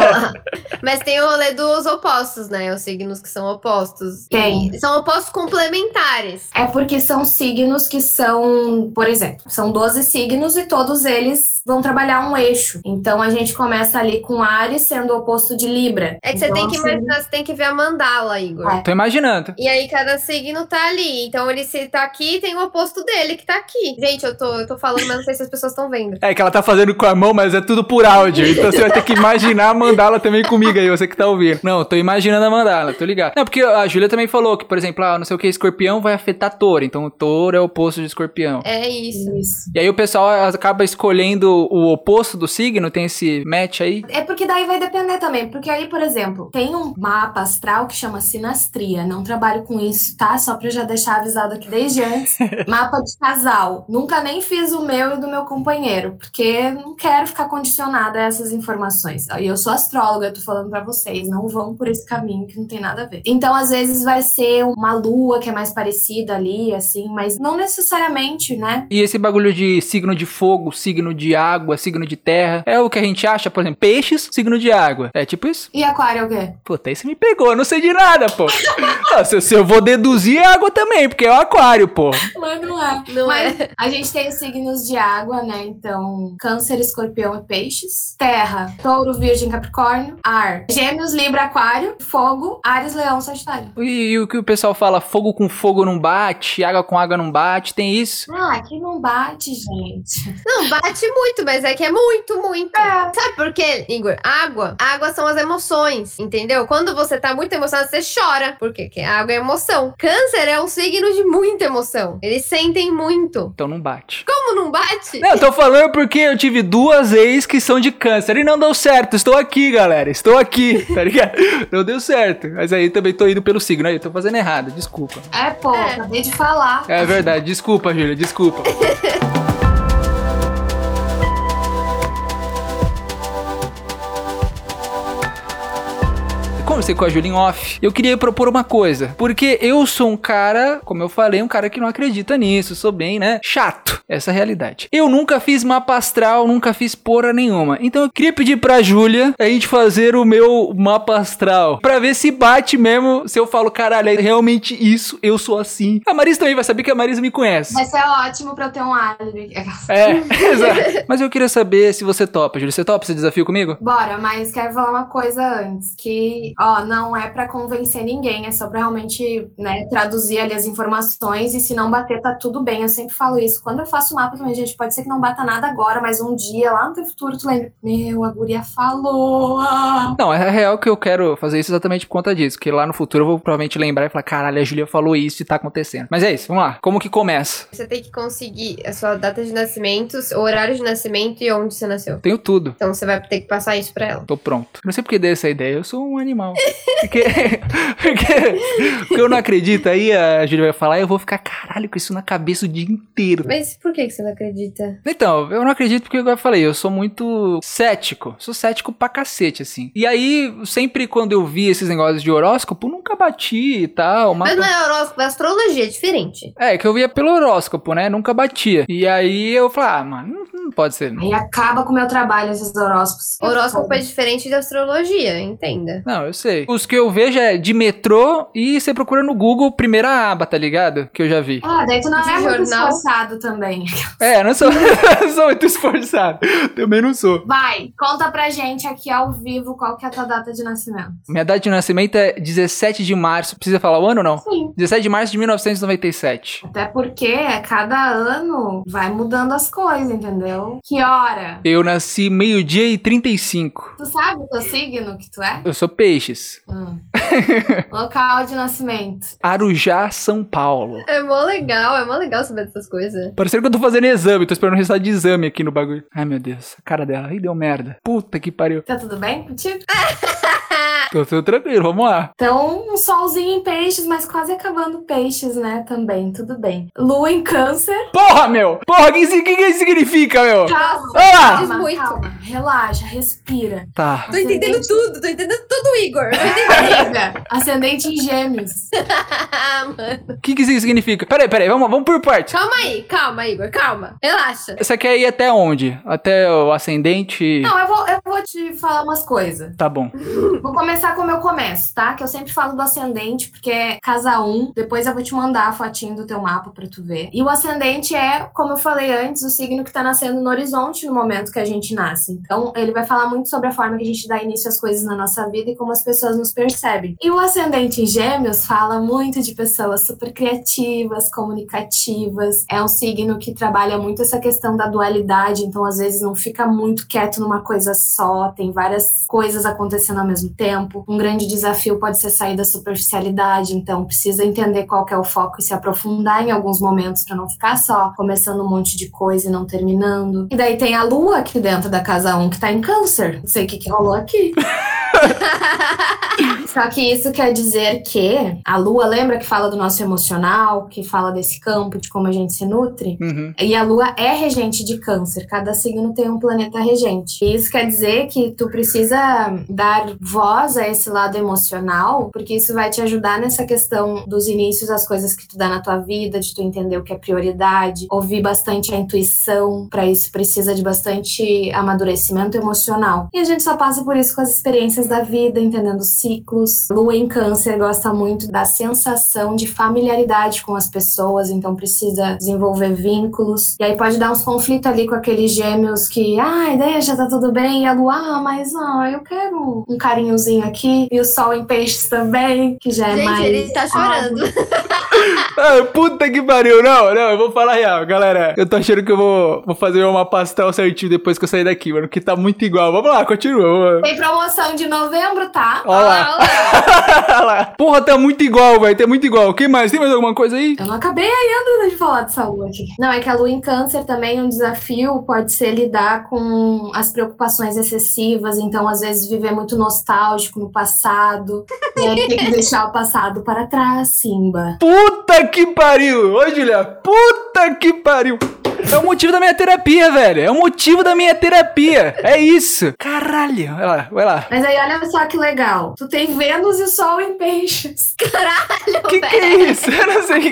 *laughs* mas tem o rolê dos opostos, né? Os signos que são opostos. Tem. E são opostos complementares. É porque são signos que são, por exemplo, são 12 signos e todos eles vão trabalhar um eixo. Então a gente começa ali com Ares sendo o oposto de Libra. É que então, você tem que imaginar, você tem que ver a mandala, Igor. É. Tô imaginando. E aí cada signo signo tá ali. Então ele se tá aqui, tem o oposto dele que tá aqui. Gente, eu tô, eu tô falando, mas não sei se as pessoas estão vendo. É que ela tá fazendo com a mão, mas é tudo por áudio. *laughs* Então você vai ter que imaginar a mandala também comigo aí, você que tá ouvindo. Não, tô imaginando a mandala, tô ligado. Não, porque a Júlia também falou que, por exemplo, ah, não sei o que, escorpião vai afetar touro. Então o touro é o oposto de escorpião. É isso. Isso. E aí o pessoal acaba escolhendo o oposto do signo, tem esse match aí. É porque daí vai depender também. Porque aí, por exemplo, tem um mapa astral que chama sinastria. Não trabalho com isso, tá? Só pra eu já deixar avisado aqui desde antes. *laughs* mapa de casal. Nunca nem fiz o meu e do meu companheiro, porque não quero ficar condicionada a essas informações. E eu sou astróloga, eu tô falando pra vocês. Não vão por esse caminho que não tem nada a ver. Então, às vezes, vai ser uma lua que é mais parecida ali, assim, mas não necessariamente, né? E esse bagulho de signo de fogo, signo de água, signo de terra, é o que a gente acha, por exemplo, peixes, signo de água. É tipo isso? E aquário é o quê? Puta, aí você me pegou, eu não sei de nada, pô. *laughs* Se, se eu vou deduzir é água também, porque é o aquário, pô. Mas não é. Não Mas é. a gente tem os signos de água, né? Então, câncer, escorpião e peixes. Terra, touro, virgem, capricórnio. Ar, gêmeos, libra, aquário. Fogo, ares, leão, sagitário. E, e o que o pessoal fala, fogo com fogo não bate, água com água não bate, tem isso? Ah, aqui não bate, gente. Não, bate muito, mas é que é muito, muito. É. Sabe por quê, Igor? Água. Água são as emoções, entendeu? Quando você tá muito emocionado, você chora. Por quê? Porque água é emoção. Câncer é um signo de muita emoção. Eles sentem muito. Então não bate. Como não bate? Não, eu tô falando porque eu tive duas ex que são de câncer e não deu certo. Estou aqui, galera. Estou aqui, *laughs* tá ligado? Não deu certo. Mas aí também tô indo pelo signo. Aí, tô fazendo errado, desculpa. É, pô, É. acabei de falar. É verdade, desculpa, Júlia, desculpa. *laughs* Conversei com a Julia em off. Eu queria propor uma coisa. Porque eu sou um cara, como eu falei, um cara que não acredita nisso. Sou bem, né? Chato. Essa é a realidade. Eu nunca fiz mapa astral, nunca fiz porra nenhuma. Então eu queria pedir pra Júlia a gente fazer o meu mapa astral. Pra ver se bate mesmo. Se eu falo, caralho, é realmente isso, eu sou assim. A Marisa também vai saber que a Marisa me conhece. Vai ser ótimo pra eu ter um álibi. *laughs* É, *laughs* exato. Mas eu queria saber se você topa, Júlia. Você topa esse desafio comigo? Bora, mas quero falar uma coisa antes, que, ó, não é pra convencer ninguém, é só pra realmente, né, traduzir ali as informações e se não bater, tá tudo bem. Eu sempre falo isso. Quando eu faço mapa também, gente, pode ser que não bata nada agora, mas um dia, lá no teu futuro, tu lembra, meu, a guria falou. ah." Não, é real que eu quero fazer isso exatamente por conta disso. Que lá no futuro eu vou provavelmente lembrar e falar, caralho, a Júlia falou isso e tá acontecendo. Mas é isso, vamos lá. Como que começa? Você tem que conseguir a sua data de nascimento, o horário de nascimento e onde você nasceu. Tenho tudo. Então você vai ter que passar isso pra ela. Tô pronto. Não sei porque dei essa ideia, eu sou um animal. Porque, porque, porque eu não acredito, aí a Júlia vai falar e eu vou ficar, caralho, com isso na cabeça o dia inteiro. Mas por que que você não acredita? Então, eu não acredito porque, igual eu falei, eu sou muito cético. Sou cético pra cacete, assim. E aí, sempre quando eu vi esses negócios de horóscopo, nunca bati e tal. Mas mapa- não é horóscopo, é astrologia, é diferente. É, que eu via pelo horóscopo, né? Nunca batia. E aí eu falei, ah, mano, não, não pode ser. Aí acaba com o meu trabalho, esses horóscopos. Horóscopo é diferente de astrologia, entenda. Não, eu sei. Os que eu vejo é de metrô e você procura no Google, primeira aba, tá ligado? Que eu já vi. Ah, daí tu não é muito jornal. esforçado também. *laughs* É, não sou, *laughs* não sou muito esforçado. Também não sou. Vai, conta pra gente aqui ao vivo qual que é a tua data de nascimento. Minha data de nascimento é 17 de março. Precisa falar o ano ou não? Sim. 17 de março de 1997. Até porque cada ano vai mudando as coisas, entendeu? Que hora? Eu nasci meio-dia e 35. Tu sabe o teu signo que tu é? Eu sou Hum. *laughs* Local de nascimento. Arujá, São Paulo. É mó legal, é mó legal saber dessas coisas. Parecendo que eu tô fazendo exame, tô esperando o resultado de exame aqui no bagulho. Ai, meu Deus, a cara dela. Aí deu merda. Puta que pariu. Tá tudo bem contigo? *laughs* *laughs* Tô, tô tranquilo, vamos lá. Então, um solzinho em peixes, mas quase acabando peixes, né? Também, tudo bem. Lua em câncer. Porra, meu! Porra, o que, isso- que, que significa, meu? Calma, Ah! Calma, muito. calma. Relaxa, respira. Tá. Tô entendendo Ascendente- tudo, tô entendendo tudo, Igor. Amiga, *laughs* ascendente em gêmeos. *laughs* Mano. O que, que isso significa? Peraí, peraí, vamos, vamos por parte. Calma aí, calma, Igor, calma. Relaxa. Você quer ir até onde? Até o ascendente? Não, eu vou, eu vou te falar umas coisas. Tá bom. Vou começar começar como eu começo, tá? Que eu sempre falo do ascendente, porque é casa 1. Depois eu vou te mandar a fotinho do teu mapa pra tu ver. E o ascendente é, como eu falei antes, o signo que tá nascendo no horizonte no momento que a gente nasce. Então, ele vai falar muito sobre a forma que a gente dá início às coisas na nossa vida e como as pessoas nos percebem. E o ascendente em gêmeos fala muito de pessoas super criativas, comunicativas. É um signo que trabalha muito essa questão da dualidade, então às vezes não fica muito quieto numa coisa só, tem várias coisas acontecendo ao mesmo tempo. Um grande desafio pode ser sair da superficialidade, então precisa entender qual é o foco e se aprofundar em alguns momentos para não ficar só começando um monte de coisa e não terminando. E daí tem a lua aqui dentro da casa 1 que tá em câncer. Não sei o que, que rolou aqui. *laughs* Só que isso quer dizer que a lua, lembra que fala do nosso emocional, que fala desse campo, de como a gente se nutre? Uhum. E a lua é regente de câncer, cada signo tem um planeta regente. E isso quer dizer que tu precisa dar voz a esse lado emocional, porque isso vai te ajudar nessa questão dos inícios, as coisas que tu dá na tua vida, de tu entender o que é prioridade, ouvir bastante a intuição, para isso precisa de bastante amadurecimento emocional. E a gente só passa por isso com as experiências da vida, entendendo ciclos. Lua em câncer gosta muito da sensação de familiaridade com as pessoas, então precisa desenvolver vínculos. E aí pode dar uns conflitos ali com aqueles gêmeos que, ai, deixa, tá tudo bem. E a Lua, ah, mas ah, eu quero um carinhozinho aqui. E o Sol em peixes também, que já é Gente, mais. ele tá chorando. *laughs* Ah, puta que pariu, não, não, eu vou falar real, galera. Eu tô achando que eu vou, vou fazer uma pastel certinho depois que eu sair daqui, mano, que tá muito igual. Vamos lá, continua. Tem promoção de novembro, tá? Olha lá. *laughs* Olha lá. Porra, tá muito igual, velho, tá muito igual. O que mais? Tem mais alguma coisa aí? Eu não acabei ainda de falar lua aqui. Não, é que a lua em câncer também, um desafio pode ser lidar com as preocupações excessivas, então às vezes viver muito nostálgico no passado. e aí tem que deixar o passado para trás, Simba. Puta que pariu! Ô, Julia, puta que pariu! É o motivo da minha terapia, velho. É o motivo da minha terapia. É isso. Caralho. Vai lá, vai lá. Mas aí olha só que legal. Tu tem Vênus e Sol em peixes. *laughs* Caralho, Que que velho. é isso? Eu não sei.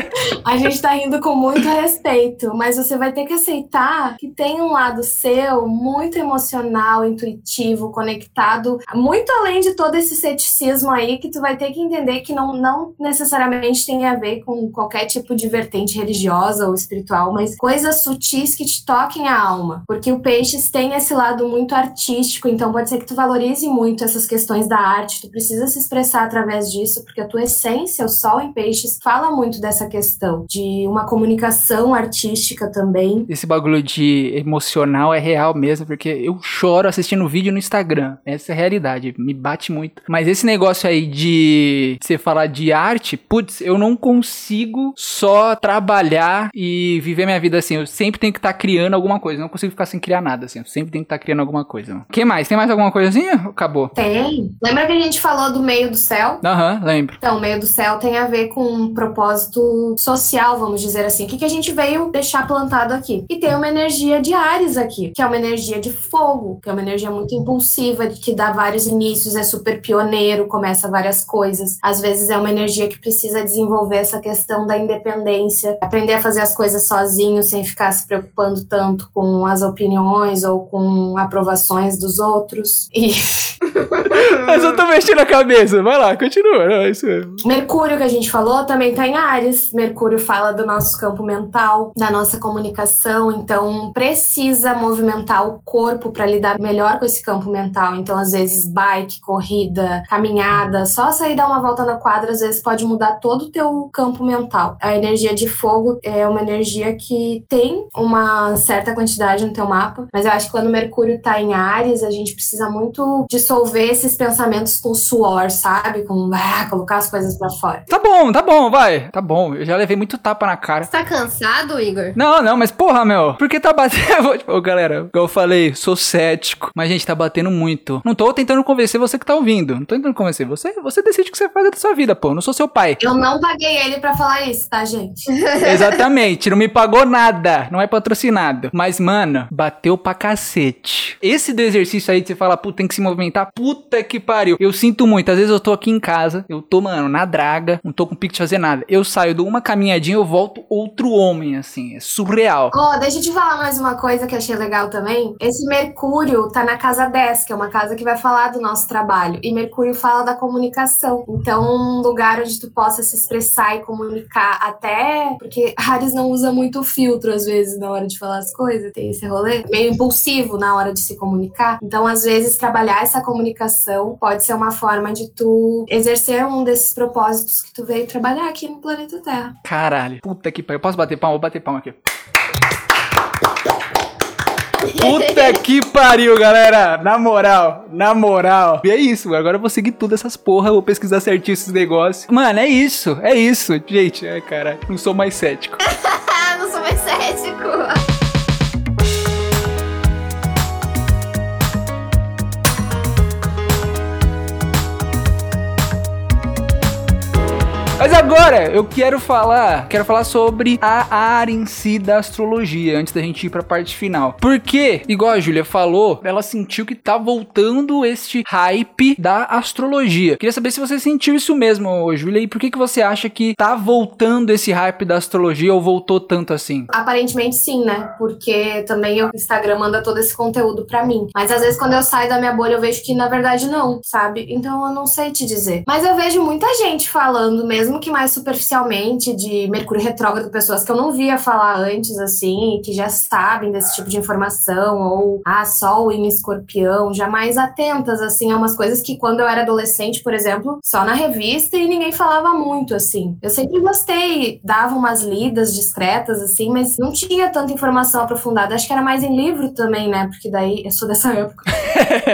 *laughs* A gente tá rindo com muito respeito, mas você vai ter que aceitar que tem um lado seu muito emocional, intuitivo, conectado, muito além de todo esse ceticismo aí, que tu vai ter que entender que não, não necessariamente tem a ver com qualquer tipo de vertente religiosa ou espiritual, mas coisas sutis que te toquem a alma. Porque o Peixes tem esse lado muito artístico, então pode ser que tu valorize muito essas questões da arte, tu precisa se expressar através disso, porque a tua essência, o Sol em Peixes, fala muito dessa questão de uma comunicação artística também. Esse bagulho de emocional é real mesmo, porque eu choro assistindo vídeo no Instagram. Essa é a realidade, me bate muito. Mas esse negócio aí de você falar de arte, putz, eu não consigo só trabalhar e viver minha vida assim. Eu sempre tenho que estar criando alguma coisa. Não consigo ficar sem criar nada, assim. Eu sempre tenho que estar criando alguma coisa. O que mais? Tem mais alguma coisinha? Acabou. Tem. Lembra que a gente falou do meio do céu? Aham, lembro. Então, o meio do céu tem a ver com um propósito social, vamos dizer assim. O que, que a gente veio deixar plantado aqui? E tem uma energia de Ares aqui, que é uma energia de fogo, que é uma energia muito impulsiva, que dá vários inícios, é super pioneiro, começa várias coisas. Às vezes é uma energia que precisa desenvolver essa questão da independência, aprender a fazer as coisas sozinho, sem ficar se preocupando tanto com as opiniões ou com aprovações dos outros. E *laughs* Eu tô mexendo a cabeça. Vai lá, continua. Não, é isso mesmo. Mercúrio, que a gente falou, também tá em Ares. Mercúrio fala do nosso campo mental, da nossa comunicação, então precisa movimentar o corpo para lidar melhor com esse campo mental. Então, às vezes, bike, corrida, caminhada, só sair dar uma volta na quadra, às vezes pode mudar todo o teu campo mental. A energia de fogo é uma energia que tem uma certa quantidade no teu mapa, mas eu acho que quando Mercúrio tá em Ares, a gente precisa muito dissolver esses pensamentos com suor, sabe? Com ah, colocar as coisas pra fora. Tá bom, tá bom, vai. Tá bom. Eu já levei muito tapa na cara. Você tá cansado, Igor? Não, não, mas porra, meu. Porque tá batendo. *laughs* Ô, galera, eu falei, sou cético. Mas, gente, tá batendo muito. Não tô tentando convencer você que tá ouvindo. Não tô tentando convencer você. Você decide o que você faz da sua vida, pô. Eu não sou seu pai. Eu não paguei ele pra falar isso, tá, gente? *laughs* Exatamente, não me pagou nada, não é patrocinado. Mas, mano, bateu pra cacete. Esse do exercício aí de você falar, puta, tem que se movimentar, puta Que pariu. Eu sinto muito. Às vezes eu tô aqui em casa, eu tô, mano, na draga, não tô com pique de fazer nada. Eu saio, dou uma caminhadinha, eu volto outro homem, assim. É surreal. Ó, deixa eu te falar mais uma coisa que eu achei legal também. Esse Mercúrio tá na casa 10, que é uma casa que vai falar do nosso trabalho. E Mercúrio fala da comunicação. Então, um lugar onde tu possa se expressar e comunicar até. Porque Ares não usa muito filtro, às vezes, na hora de falar as coisas. Tem esse rolê. Meio impulsivo na hora de se comunicar. Então, às vezes, trabalhar essa comunicação pode ser uma forma de tu exercer um desses propósitos que tu veio trabalhar aqui no planeta Terra. Caralho. Puta que pariu. Eu posso bater palma? Vou bater palma aqui. Puta *laughs* que pariu, galera! Na moral, na moral. E é isso, agora eu vou seguir tudo essas porra, vou pesquisar certinho esses negócios. Mano, é isso, é isso. Gente, é, cara, não sou mais cético. *laughs* não sou mais cético. Mas agora eu quero falar, quero falar sobre a área em si da astrologia, antes da gente ir pra parte final. Porque, igual a Júlia falou, ela sentiu que tá voltando este hype da astrologia. Queria saber se você sentiu isso mesmo, Júlia, e por que, que você acha que tá voltando esse hype da astrologia ou voltou tanto assim? Aparentemente sim, né? Porque também o Instagram manda todo esse conteúdo pra mim. Mas às vezes quando eu saio da minha bolha eu vejo que na verdade não, sabe? Então eu não sei te dizer. Mas eu vejo muita gente falando mesmo que mais superficialmente, de Mercúrio retrógrado, pessoas que eu não via falar antes, assim, que já sabem desse tipo de informação, ou, ah, Sol em escorpião, já mais atentas, assim, a umas coisas que quando eu era adolescente, por exemplo, só na revista e ninguém falava muito, assim. Eu sempre gostei, dava umas lidas discretas, assim, mas não tinha tanta informação aprofundada. Acho que era mais em livro também, né? Porque daí eu sou dessa *laughs* época.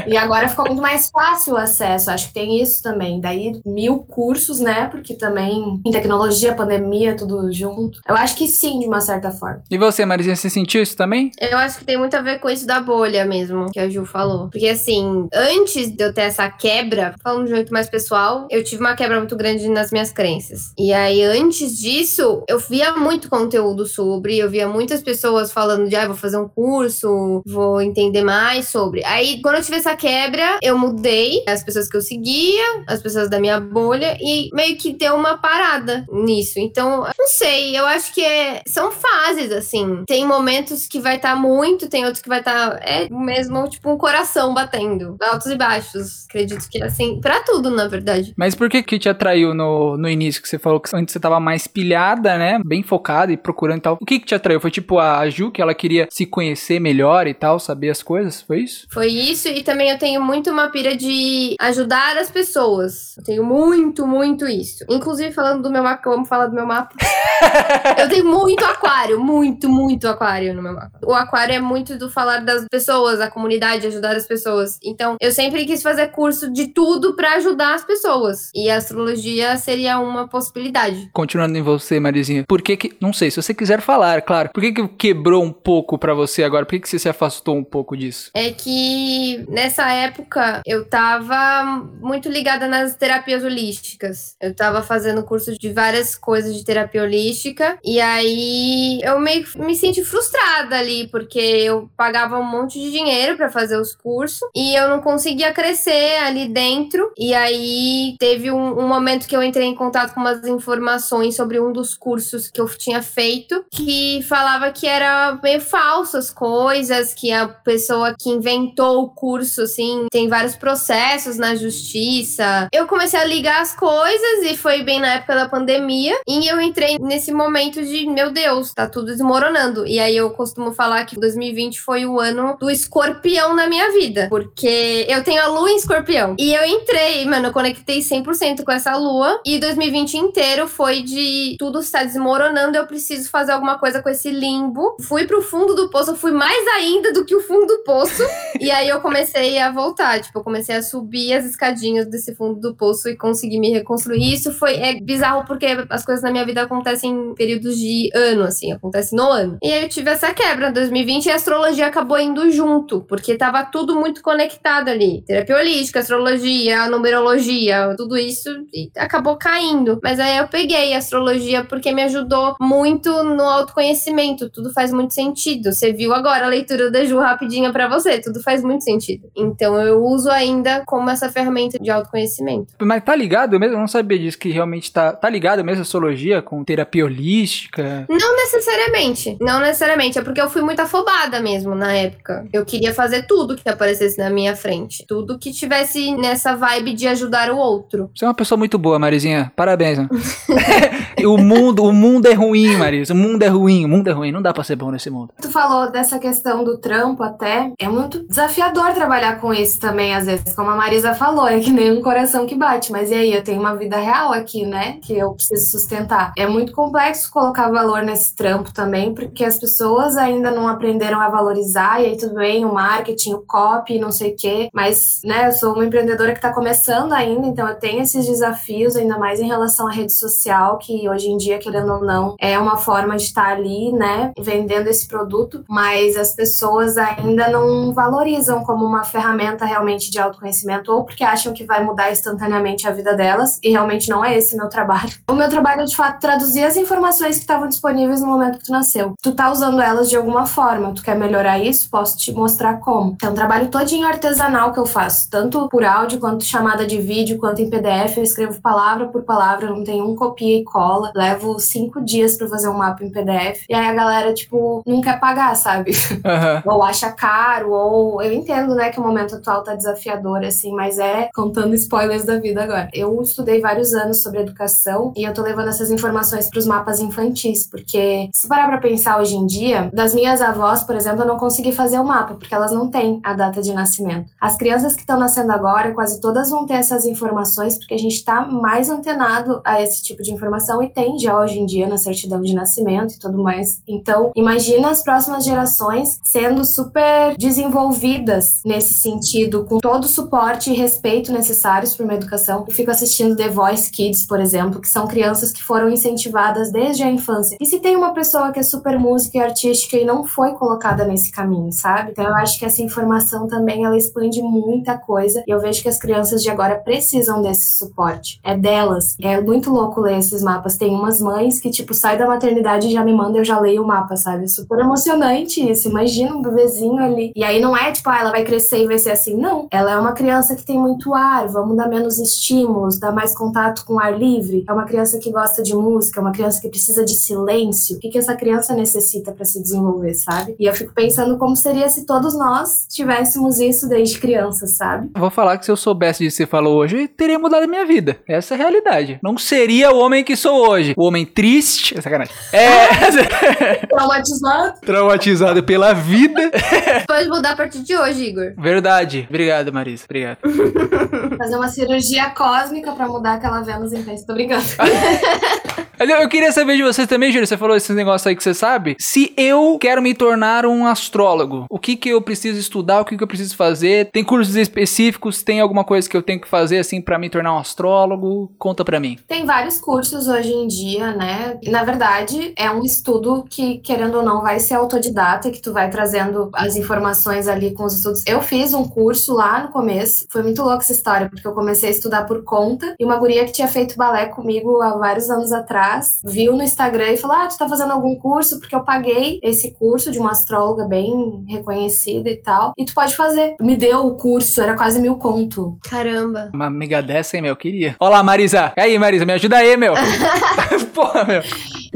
e agora ficou muito mais fácil o acesso, acho que tem isso também. Daí mil cursos, né? Porque também também em tecnologia, pandemia, tudo junto. Eu acho que sim, de uma certa forma. E você, Marizinha, você sentiu isso também? Eu acho que tem muito a ver com isso da bolha mesmo, que a Ju falou. Porque assim, antes de eu ter essa quebra, falando de um jeito mais pessoal, eu tive uma quebra muito grande nas minhas crenças. E aí, antes disso, eu via muito conteúdo sobre, eu via muitas pessoas falando de, ah, vou fazer um curso, vou entender mais sobre. Aí, quando eu tive essa quebra, eu mudei as pessoas que eu seguia, as pessoas da minha bolha, e meio que deu uma parada nisso. Então, não sei, eu acho que é, são fases, assim. Tem momentos que vai estar tá muito, tem outros que vai estar. Tá, é mesmo, tipo, um coração batendo. Altos e baixos. Acredito que é assim, pra tudo, na verdade. Mas por que que te atraiu no, no início? Que você falou que antes você tava mais pilhada, né? Bem focada e procurando e tal. O que que te atraiu? Foi tipo a Ju, que ela queria se conhecer melhor e tal, saber as coisas? Foi isso? Foi isso, e também eu tenho muito uma pira de ajudar as pessoas. Eu tenho muito, muito isso. Inclusive, inclusive, falando do meu mapa, que eu amo falar do meu mapa. *laughs* eu tenho muito aquário, muito, muito aquário no meu mapa. O aquário é muito do falar das pessoas, da comunidade, ajudar as pessoas. Então, eu sempre quis fazer curso de tudo para ajudar as pessoas. E a astrologia seria uma possibilidade. Continuando em você, Marizinha, por que que, não sei, se você quiser falar, claro, por que que quebrou um pouco para você agora? Por que que você se afastou um pouco disso? É que nessa época eu tava muito ligada nas terapias holísticas. Eu tava fazendo fazendo curso de várias coisas de terapia holística. E aí eu meio que me senti frustrada ali, porque eu pagava um monte de dinheiro para fazer os cursos e eu não conseguia crescer ali dentro. E aí teve um, um, momento que eu entrei em contato com umas informações sobre um dos cursos que eu tinha feito, que falava que era meio falso as coisas, que a pessoa que inventou o curso, assim, tem vários processos na justiça. Eu comecei a ligar as coisas e foi bem na época da pandemia e eu entrei nesse momento de, meu Deus, tá tudo desmoronando. E aí eu costumo falar que 2020 foi o ano do escorpião na minha vida, porque eu tenho a lua em escorpião. E eu entrei, mano, eu conectei 100% com essa lua e 2020 inteiro foi de tudo está desmoronando, eu preciso fazer alguma coisa com esse limbo. Fui pro fundo do poço, eu fui mais ainda do que o fundo do poço. *laughs* e aí eu comecei a voltar, tipo, eu comecei a subir as escadinhas desse fundo do poço e consegui me reconstruir. Isso foi é bizarro porque as coisas na minha vida acontecem em períodos de ano, assim, acontece no ano. E aí eu tive essa quebra em 2020 e a astrologia acabou indo junto, porque tava tudo muito conectado ali. Terapia holística, astrologia, numerologia, tudo isso acabou caindo. Mas aí eu peguei a astrologia porque me ajudou muito no autoconhecimento. Tudo faz muito sentido. Você viu agora a leitura da Ju rapidinha para você, tudo faz muito sentido. Então eu uso ainda como essa ferramenta de autoconhecimento. Mas tá ligado mesmo? Eu não sabia disso que realmente tá, tá ligado mesmo a astrologia com terapia holística? Não necessariamente. Não necessariamente. É porque eu fui muito afobada mesmo na época. Eu queria fazer tudo que aparecesse na minha frente. Tudo que tivesse nessa vibe de ajudar o outro. Você é uma pessoa muito boa, Marizinha. Parabéns. Né? *laughs* o mundo, o mundo é ruim, Marisa. O mundo é ruim, o mundo é ruim. Não dá pra ser bom nesse mundo. Tu falou dessa questão do trampo até. É muito desafiador trabalhar com isso também, às vezes. Como a Marisa falou, é que nem um coração que bate. Mas e aí, eu tenho uma vida real aqui, né? Que eu preciso sustentar. É muito complexo colocar valor nesse trampo também, porque as pessoas ainda não aprenderam a valorizar. E aí tudo bem, o marketing, o copy, não sei o quê. Mas, né, eu sou uma empreendedora que tá começando ainda, então eu tenho esses desafios, ainda mais em relação à rede social, que hoje em dia, querendo ou não, é uma forma de estar ali, né, vendendo esse produto, mas as pessoas ainda não valorizam como uma ferramenta realmente de autoconhecimento, ou porque acham que vai mudar instantaneamente a vida delas, e realmente não é esse o meu trabalho. O meu trabalho é, de fato, traduzir as informações que estavam disponíveis no momento que tu nasceu. Tu tá usando elas de alguma forma, tu quer melhorar isso? Posso te mostrar como. É um trabalho todinho artesanal que eu faço, tanto por áudio, quanto chamada de vídeo, quanto em PDF, eu escrevo palavra por palavra, não tem um copia e cola, levo cinco dias para fazer um mapa em PDF, e aí a galera, tipo, não quer pagar, sabe? *laughs* Uhum. ou acha caro, ou eu entendo, né, que o momento atual tá desafiador, assim, mas é contando spoilers da vida agora. Eu estudei vários anos sobre educação e eu tô levando essas informações para os mapas infantis, porque se parar pra pensar hoje em dia, das minhas avós, por exemplo, eu não consegui fazer o mapa, porque elas não têm a data de nascimento. As crianças que estão nascendo agora, quase todas vão ter essas informações, porque a gente está mais antenado a esse tipo de informação e tem já hoje em dia na certidão de nascimento e tudo mais. Então, imagina as próximas gerações sendo super desenvolvidas nesse sentido, com todo o suporte e respeito necessários para uma educação. Eu fico assistindo The Voice Kids, por exemplo, que são crianças que foram incentivadas desde a infância. E se tem uma pessoa que é super música e artística e não foi colocada nesse caminho, sabe? Então eu acho que essa informação também ela expande muita coisa e eu vejo que as crianças de agora precisam desse suporte. É delas. É muito louco ler esses mapas. Tem umas mães que, tipo, sai da maternidade e já me manda, eu já leio o mapa, sabe? É super emocionante isso. Imagina um bebezinho ali. E aí não é tipo, ah, ela vai crescer e vai ser assim. Não. Ela é uma criança que tem muito ar, vamos dar menos estímulos, dar mais contato com o ar livre. É uma criança que gosta de música, é uma criança que precisa de silêncio. O que, que essa criança necessita para se desenvolver, sabe? E eu fico pensando como seria se todos nós tivéssemos isso desde criança, sabe? Vou falar que se eu soubesse disso que você falou hoje, teria mudado a minha vida. Essa é a realidade. Não seria o homem que sou hoje. O homem triste. É sacanagem. É. *laughs* Traumatizado. Traumatizado pela vida. Pode mudar a partir de hoje, Igor. Verdade. Obrigado, Marisa. Obrigado. Fazer uma cirurgia cósmica pra mudar aquela Vênus em Tô brincando. *laughs* Eu queria saber de vocês também, Júlio. Você falou esses negócios aí que você sabe. Se eu quero me tornar um astrólogo, o que que eu preciso estudar? O que que eu preciso fazer? Tem cursos específicos? Tem alguma coisa que eu tenho que fazer assim para me tornar um astrólogo? Conta para mim. Tem vários cursos hoje em dia, né? Na verdade, é um estudo que, querendo ou não, vai ser autodidata, que tu vai trazendo as informações ali com os estudos. Eu fiz um curso lá no começo. Foi muito louca essa história, porque eu comecei a estudar por conta. E uma guria que tinha feito balé comigo há vários anos atrás viu no Instagram e falou: Ah, tu tá fazendo algum curso? Porque eu paguei esse curso de uma astróloga bem reconhecida e tal. E tu pode fazer. Me deu o curso, era quase mil conto. Caramba. Uma amiga dessa, hein, meu? Queria. Olá, Marisa. E aí, Marisa, me ajuda aí, meu. *laughs* *laughs* Porra, meu.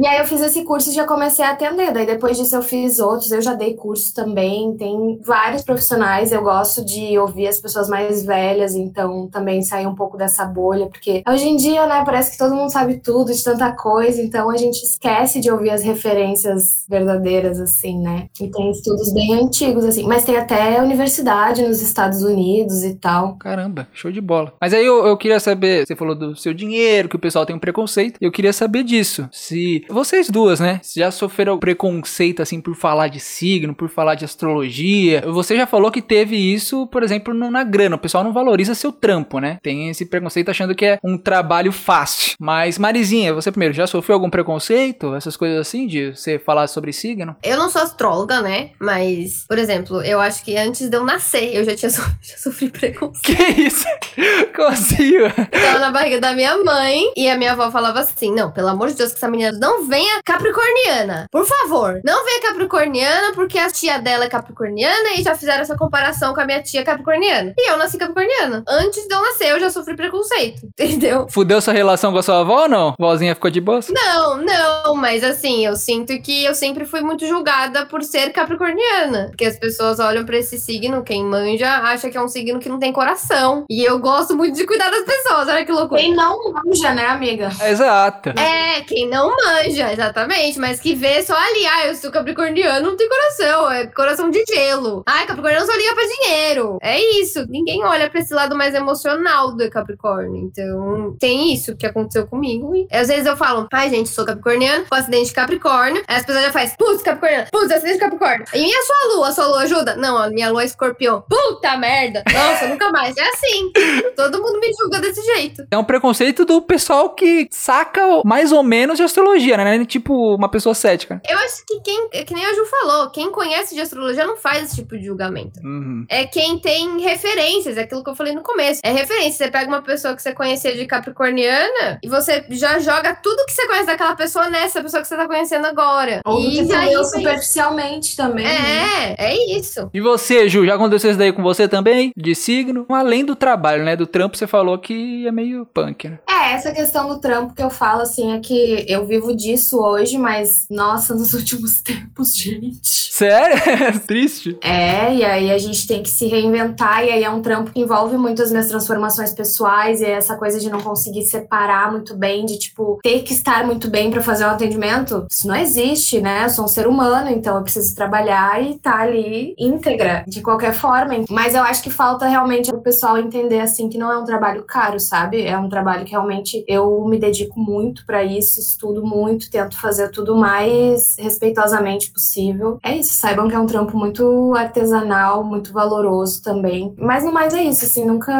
E aí eu fiz esse curso e já comecei a atender. Daí depois disso eu fiz outros, eu já dei curso também. Tem vários profissionais, eu gosto de ouvir as pessoas mais velhas, então também sair um pouco dessa bolha, porque hoje em dia, né, parece que todo mundo sabe tudo de tanta coisa, então a gente esquece de ouvir as referências verdadeiras, assim, né? E tem estudos bem antigos, assim, mas tem até universidade nos Estados Unidos e tal. Caramba, show de bola. Mas aí eu, eu queria saber, você falou do seu dinheiro, que o pessoal tem um preconceito, eu queria saber disso. Se Vocês duas, né? Já sofreram preconceito, assim, por falar de signo, por falar de astrologia. Você já falou que teve isso, por exemplo, na grana. O pessoal não valoriza seu trampo, né? Tem esse preconceito achando que é um trabalho fácil. Mas, Marizinha, você primeiro, já sofreu algum preconceito? Essas coisas assim, de você falar sobre signo? Eu não sou astróloga, né? Mas, por exemplo, eu acho que antes de eu nascer, eu já tinha *laughs* so já sofri preconceito. Que isso? *laughs* Como assim? Eu tava na barriga da minha mãe e a minha avó falava assim: Não, pelo amor de Deus, que essa menina não venha capricorniana. Por favor, não venha capricorniana, porque a tia dela é capricorniana e já fizeram essa comparação com a minha tia capricorniana. E eu nasci capricorniana. Antes de eu nascer, eu já sofri preconceito, *laughs* entendeu? Fudeu sua relação com a sua avó ou não? Vozinha ficou de boa? Não, não, mas assim, eu sinto que eu sempre fui muito julgada por ser capricorniana. Porque as pessoas olham pra esse signo, quem manja acha que é um signo que não tem coração. E eu gosto muito de cuidar das pessoas, olha que loucura. Quem não manja, né, amiga? Exato. É, quem não manja, exatamente, mas que vê só ali, ah, eu sou capricorniano, não tem coração, é coração de gelo. Ai, capricorniano só liga pra dinheiro. É isso, ninguém olha pra esse lado mais emocional do Capricórnio. Então, tem isso que aconteceu comigo. E às vezes eu falo, ai, gente, sou capricorniano, com acidente de Capricórnio. Aí as pessoas já fazem, putz, capricorniano, putz, acidente de Capricórnio. E a sua lua? A sua lua ajuda? Não, a minha lua é escorpião. Puta merda! Nossa, nunca mais. É assim. Todo mundo me julga desse jeito. É um preconceito do pessoal que saca mais ou menos de astrologia, né? Tipo, uma pessoa cética. Eu acho que quem, é que nem a Ju falou, quem conhece de astrologia não faz esse tipo de julgamento. Uhum. É quem tem referências, é aquilo que eu falei no começo. É referência. Você pega uma pessoa que você conhecia de capricorniana e você já joga tudo que você conhece daquela pessoa nessa pessoa que você tá conhecendo agora. Ou e que você aí superficialmente também. né? É, é isso. E você, Ju, já aconteceu isso daí com você também? De signo? Além do trabalho, né? Do trampo, você falou que é meio punk, né? É, essa questão do trampo que eu falo, assim, é que eu vivo disso hoje, mas, nossa, nos *laughs* últimos tempos, gente. Sério? *laughs* Triste. É, e aí a gente tem que se reinventar, e aí é um trampo que envolve muito as minhas transformações pessoais, e é essa coisa de não conseguir separar muito bem, de, tipo, ter que estar muito bem pra fazer um atendimento. Isso não existe, né? Eu sou um ser humano, então eu preciso trabalhar e estar ali íntegra, de qualquer forma. Mas eu acho que falta realmente o pessoal entender, assim, que não é um trabalho caro, sabe? É um trabalho que realmente eu me dedico muito pra isso, estudo muito, tento fazer tudo o mais respeitosamente possível. É isso, saibam que é um trampo muito artesanal, muito valoroso também. Mas no mais é isso, assim, nunca.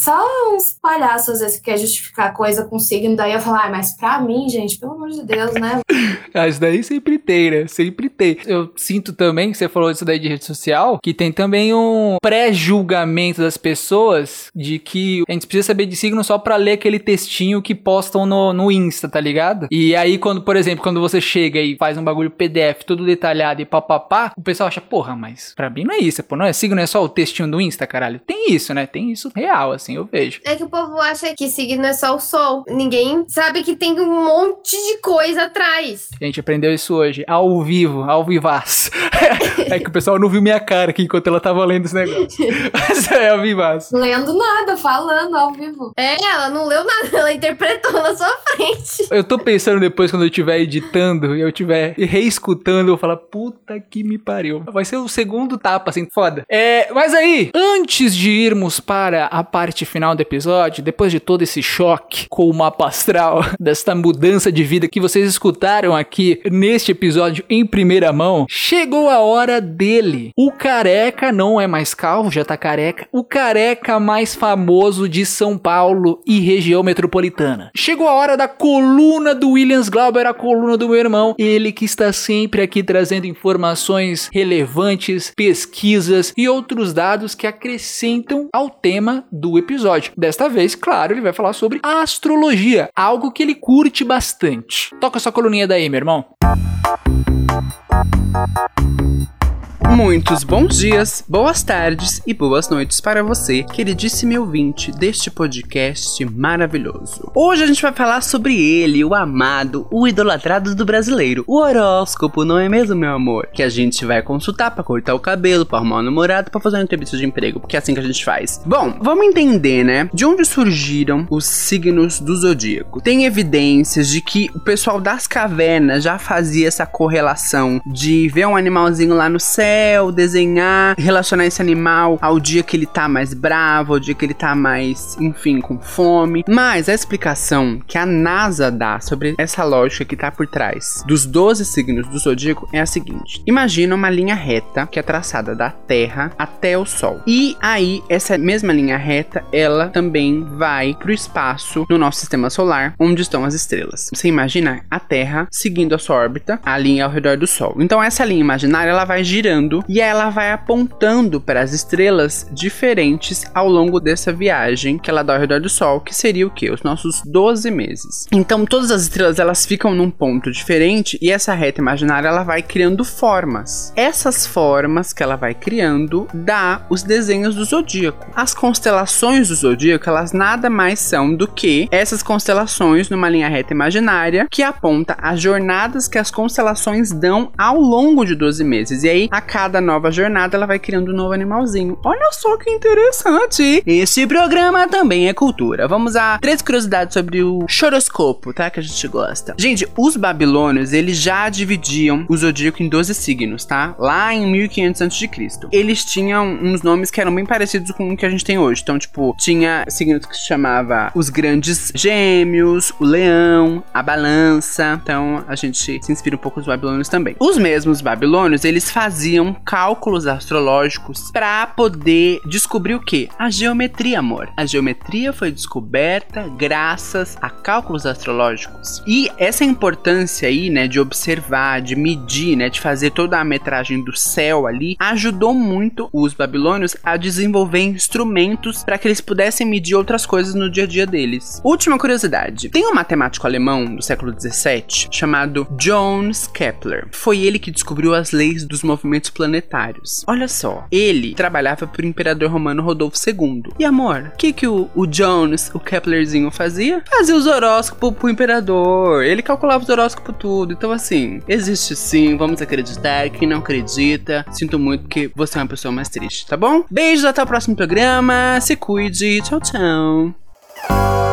Só uns palhaços às vezes que quer justificar coisa com signo, daí eu falo, ah, mas pra mim, gente, pelo amor de Deus, né? *laughs* Ah, isso daí sempre tem, né? Sempre tem. Eu sinto também, você falou disso daí de rede social, que tem também um pré-julgamento das pessoas de que a gente precisa saber de signo só pra ler aquele textinho que postam no, no Insta, tá ligado? E aí, quando, por exemplo, quando você chega e faz um bagulho PDF todo detalhado e papapá, o pessoal acha, porra, mas pra mim não é isso, pô, não é signo, é só o textinho do Insta, caralho. Tem isso, né? Tem isso real, assim, eu vejo. É que o povo acha que signo é só o sol. Ninguém sabe que tem um monte de coisa atrás. A gente aprendeu isso hoje, ao vivo, ao vivaz. *laughs* é que o pessoal não viu minha cara aqui enquanto ela tava lendo esse negócio. *laughs* Mas é ao vivaz. Lendo nada, falando ao vivo. É, ela não leu nada, *laughs* ela interpretou na sua frente. Eu tô pensando depois, quando eu estiver editando e eu estiver reescutando, eu vou falar, puta que me pariu. Vai ser o segundo tapa, assim, foda. É, mas aí, antes de irmos para a parte final do episódio, depois de todo esse choque com o mapa astral, *laughs* desta mudança de vida que vocês escutaram aqui neste episódio em primeira mão, chegou a hora dele. O careca não é mais calvo, já tá careca. O careca mais famoso de São Paulo e região metropolitana. Chegou a hora da coluna do Williams Glauber, a coluna do meu irmão. Ele que está sempre aqui trazendo informações relevantes, pesquisas e outros dados que acrescentam ao tema do episódio. Desta vez, claro, ele vai falar sobre astrologia, algo que ele curte bastante. Toca sua coluninha daí, meu irmão. Muitos bons dias, boas tardes e boas noites para você, queridíssimo ouvinte deste podcast maravilhoso. Hoje a gente vai falar sobre ele, o amado, o idolatrado do brasileiro, o horóscopo, não é mesmo, meu amor? Que a gente vai consultar para cortar o cabelo, para arrumar um namorado, para fazer uma entrevista de emprego, porque é assim que a gente faz. Bom, vamos entender, né? De onde surgiram os signos do zodíaco? Tem evidências de que o pessoal das cavernas já fazia essa correlação de ver um animalzinho lá no céu céu, desenhar, relacionar esse animal ao dia que ele tá mais bravo, ao dia que ele tá mais, enfim, com fome. Mas a explicação que a NASA dá sobre essa lógica que tá por trás dos 12 signos do zodíaco é a seguinte: imagina uma linha reta que é traçada da Terra até o Sol. E aí, essa mesma linha reta, ela também vai pro espaço no nosso sistema solar, onde estão as estrelas. Você imagina a Terra seguindo a sua órbita, a linha ao redor do Sol. Então, essa linha imaginária ela vai girando e ela vai apontando para as estrelas diferentes ao longo dessa viagem que ela dá ao redor do Sol, que seria o que? Os nossos 12 meses. Então, todas as estrelas elas ficam num ponto diferente e essa reta imaginária ela vai criando formas. Essas formas que ela vai criando dá os desenhos do zodíaco. As constelações do zodíaco, elas nada mais são do que essas constelações numa linha reta imaginária que aponta as jornadas que as constelações dão ao longo de 12 meses. E aí, a cada nova jornada, ela vai criando um novo animalzinho. Olha só que interessante! Esse programa também é cultura. Vamos a três curiosidades sobre o choroscopo, tá? Que a gente gosta. Gente, os babilônios, eles já dividiam o zodíaco em 12 signos, tá? Lá em 1500 a.C. Eles tinham uns nomes que eram bem parecidos com o que a gente tem hoje. Então, tipo, tinha signos que se chamava os grandes gêmeos, o leão, a balança. Então, a gente se inspira um pouco nos babilônios também. Os mesmos babilônios, eles faziam cálculos astrológicos para poder descobrir o que? A geometria, amor. A geometria foi descoberta graças a cálculos astrológicos. E essa importância aí, né, de observar, de medir, né, de fazer toda a metragem do céu ali, ajudou muito os babilônios a desenvolver instrumentos para que eles pudessem medir outras coisas no dia a dia deles. Última curiosidade: tem um matemático alemão do século 17 chamado Johannes Kepler. Foi ele que descobriu as leis dos movimentos planetários. Olha só, ele trabalhava para o imperador romano Rodolfo II. E amor, o que que o, o Jones, o Keplerzinho fazia? Fazia os horóscopos pro imperador. Ele calculava os horóscopos tudo. Então assim, existe sim, vamos acreditar. Quem não acredita, sinto muito porque você é uma pessoa mais triste, tá bom? Beijos, até o próximo programa. Se cuide. Tchau, tchau.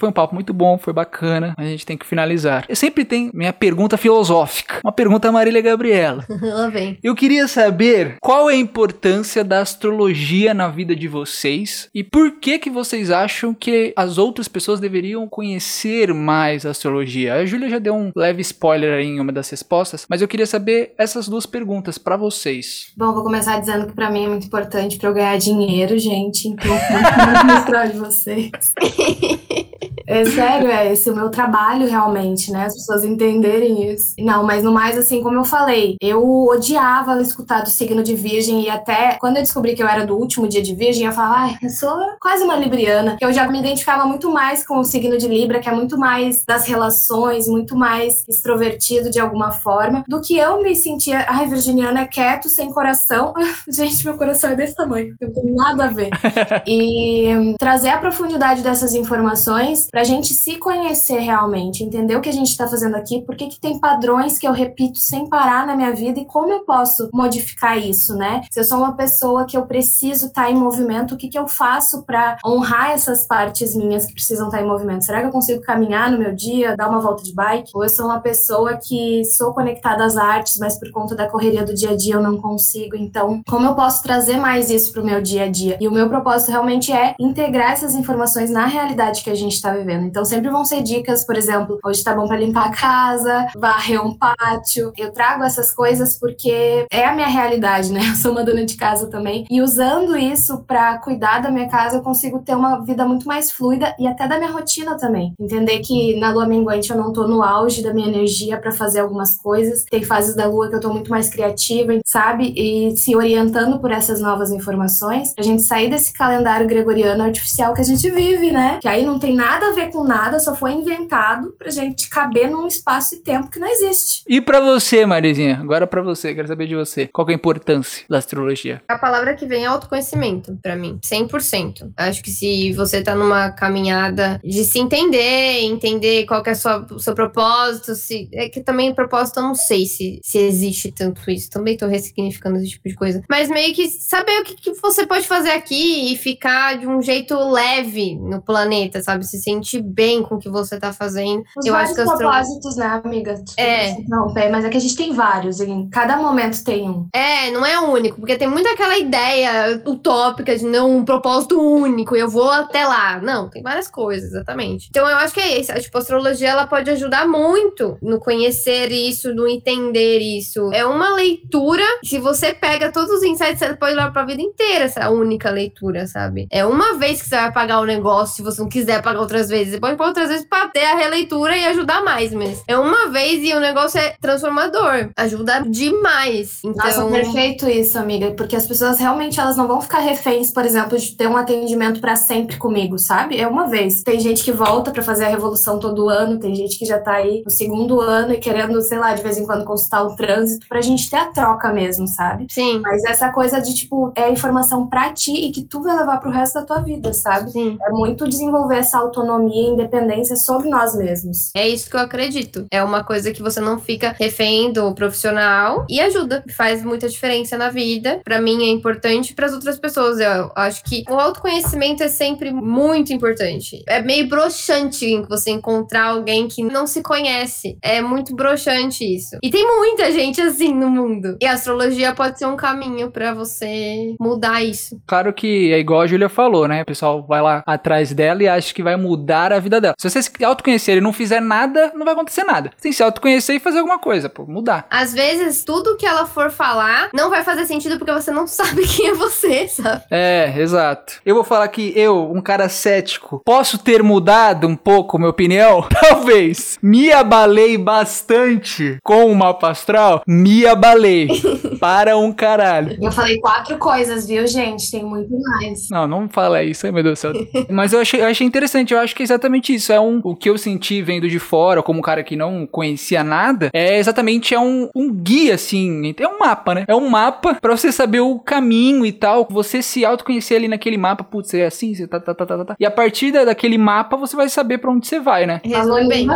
Foi um papo muito bom, foi bacana, mas a gente tem que finalizar. Eu sempre tenho minha pergunta filosófica, uma pergunta a Marília Gabriela. *laughs* Lá vem. Eu queria saber qual é a importância da astrologia na vida de vocês e por que que vocês acham que as outras pessoas deveriam conhecer mais a astrologia. A Júlia já deu um leve spoiler aí em uma das respostas, mas eu queria saber essas duas perguntas pra vocês. Bom, vou começar dizendo que pra mim é muito importante pra eu ganhar dinheiro, gente. Então, muito mostrar de vocês. *laughs* É sério, é esse o meu trabalho realmente, né? As pessoas entenderem isso. Não, mas no mais, assim, como eu falei, eu odiava escutar do signo de virgem e até quando eu descobri que eu era do último dia de virgem, eu falava, ai, eu sou quase uma libriana. Eu já me identificava muito mais com o signo de Libra, que é muito mais das relações, muito mais extrovertido de alguma forma, do que eu me sentia, ai, virginiana é quieto, sem coração. *laughs* Gente, meu coração é desse tamanho, não tem nada a ver. *laughs* e trazer a profundidade dessas informações pra gente se conhecer realmente, entender o que a gente tá fazendo aqui, por que que tem padrões que eu repito sem parar na minha vida e como eu posso modificar isso, né? Se eu sou uma pessoa que eu preciso estar em movimento, o que que eu faço para honrar essas partes minhas que precisam estar em movimento? Será que eu consigo caminhar no meu dia, dar uma volta de bike? Ou eu sou uma pessoa que sou conectada às artes, mas por conta da correria do dia a dia eu não consigo? Então, como eu posso trazer mais isso pro meu dia a dia? E o meu propósito realmente é integrar essas informações na realidade que a gente está vivendo. Então, sempre vão ser dicas, por exemplo, hoje tá bom para limpar a casa, varrer um pátio. Eu trago essas coisas porque é a minha realidade, né? *laughs* Eu sou uma dona de casa também. E usando isso para cuidar da minha casa, eu consigo ter uma vida muito mais fluida e até da minha rotina também. Entender que na lua minguante eu não tô no auge da minha energia para fazer algumas coisas. Tem fases da lua que eu tô muito mais criativa, sabe? E se orientando por essas novas informações, a gente sair desse calendário gregoriano artificial que a gente vive, né? Que aí não tem nada a ver com nada, só foi inventado pra gente caber num espaço e tempo que não existe. E pra você, Marizinha? Agora pra você, quero saber de você. Qual que é a importância da astrologia? A palavra que vem é autoconhecimento, pra mim. 100%. Acho que se você tá numa caminhada de se entender, entender qual que é sua, o seu propósito, se, é que também propósito eu não sei se, se existe tanto isso. Também tô ressignificando esse tipo de coisa. Mas meio que saber o que, que você pode fazer aqui e ficar de um jeito leve no planeta, sabe? Se se sentir bem com o que você tá fazendo. Os eu vários acho que propósitos, né, amiga? Desculpa É. interromper, mas é que a gente tem vários, em cada momento tem um. É, não é único, porque tem muito aquela ideia utópica de não um propósito único, eu vou até lá. Não, tem várias coisas, exatamente. Então eu acho que é isso. Tipo, a astrologia ela pode ajudar muito no conhecer isso, no entender isso. É uma leitura, se você pega todos os insights, você pode levar pra vida inteira essa única leitura, sabe? É uma vez que você vai pagar o negócio, se você não quiser pagar outras vezes, você pode outras vezes pra ter a releitura e ajudar mais, mas é uma vez e o negócio é transformador. Ajuda demais. Então, Nossa, perfeito isso, amiga. Porque as pessoas realmente elas não vão ficar reféns, por exemplo, de ter um atendimento pra sempre comigo, sabe? É uma vez. Tem gente que volta pra fazer a revolução todo ano, tem gente que já tá aí no segundo ano e querendo, sei lá, de vez em quando consultar o trânsito pra gente ter a troca mesmo, sabe? sim. Mas essa coisa de, tipo, é informação pra ti e que tu vai levar pro resto da tua vida, sabe? Sim. É muito desenvolver essa autonomia e independência sobre nós mesmos. É isso que eu acredito. É uma coisa que você não fica refém do profissional e ajuda. Faz muita diferença na vida. Pra mim é importante, para as outras pessoas. Eu acho que o autoconhecimento é sempre muito importante. É meio broxante você encontrar alguém que não se conhece. É muito broxante isso. E tem muita gente assim no mundo. E a astrologia pode ser um caminho pra você mudar isso. Claro que é igual a Júlia falou, né? O pessoal vai lá atrás dela e acha que vai mudar a vida dela. Se você se autoconhecer e não fizer nada, não vai acontecer nada. Você tem que se autoconhecer e fazer alguma coisa, pô, mudar. Às vezes, tudo que ela for falar não vai fazer sentido porque você não *laughs* sabe quem é você, sabe? É, exato. Eu vou falar que eu, um cara cético, posso ter mudado um pouco minha opinião? *laughs* Talvez. Me abalei bastante com o mapa astral. Me abalei. *laughs* Para um caralho. Eu falei quatro coisas, viu, gente? Tem muito mais. Não, não fala isso, meu Deus do céu. Mas eu achei, eu achei interessante, eu acho que é exatamente isso. É um, o que eu senti vendo de fora, como um cara que não conhecia nada, é exatamente é um, um guia, assim. É um mapa, né? É um mapa pra você saber o caminho e tal. Você se autoconhecer ali naquele mapa, putz, é assim, você tá, tá, tá, tá, tá, tá. E a partir da- daquele mapa, você vai saber pra onde você vai, né? Falou bem.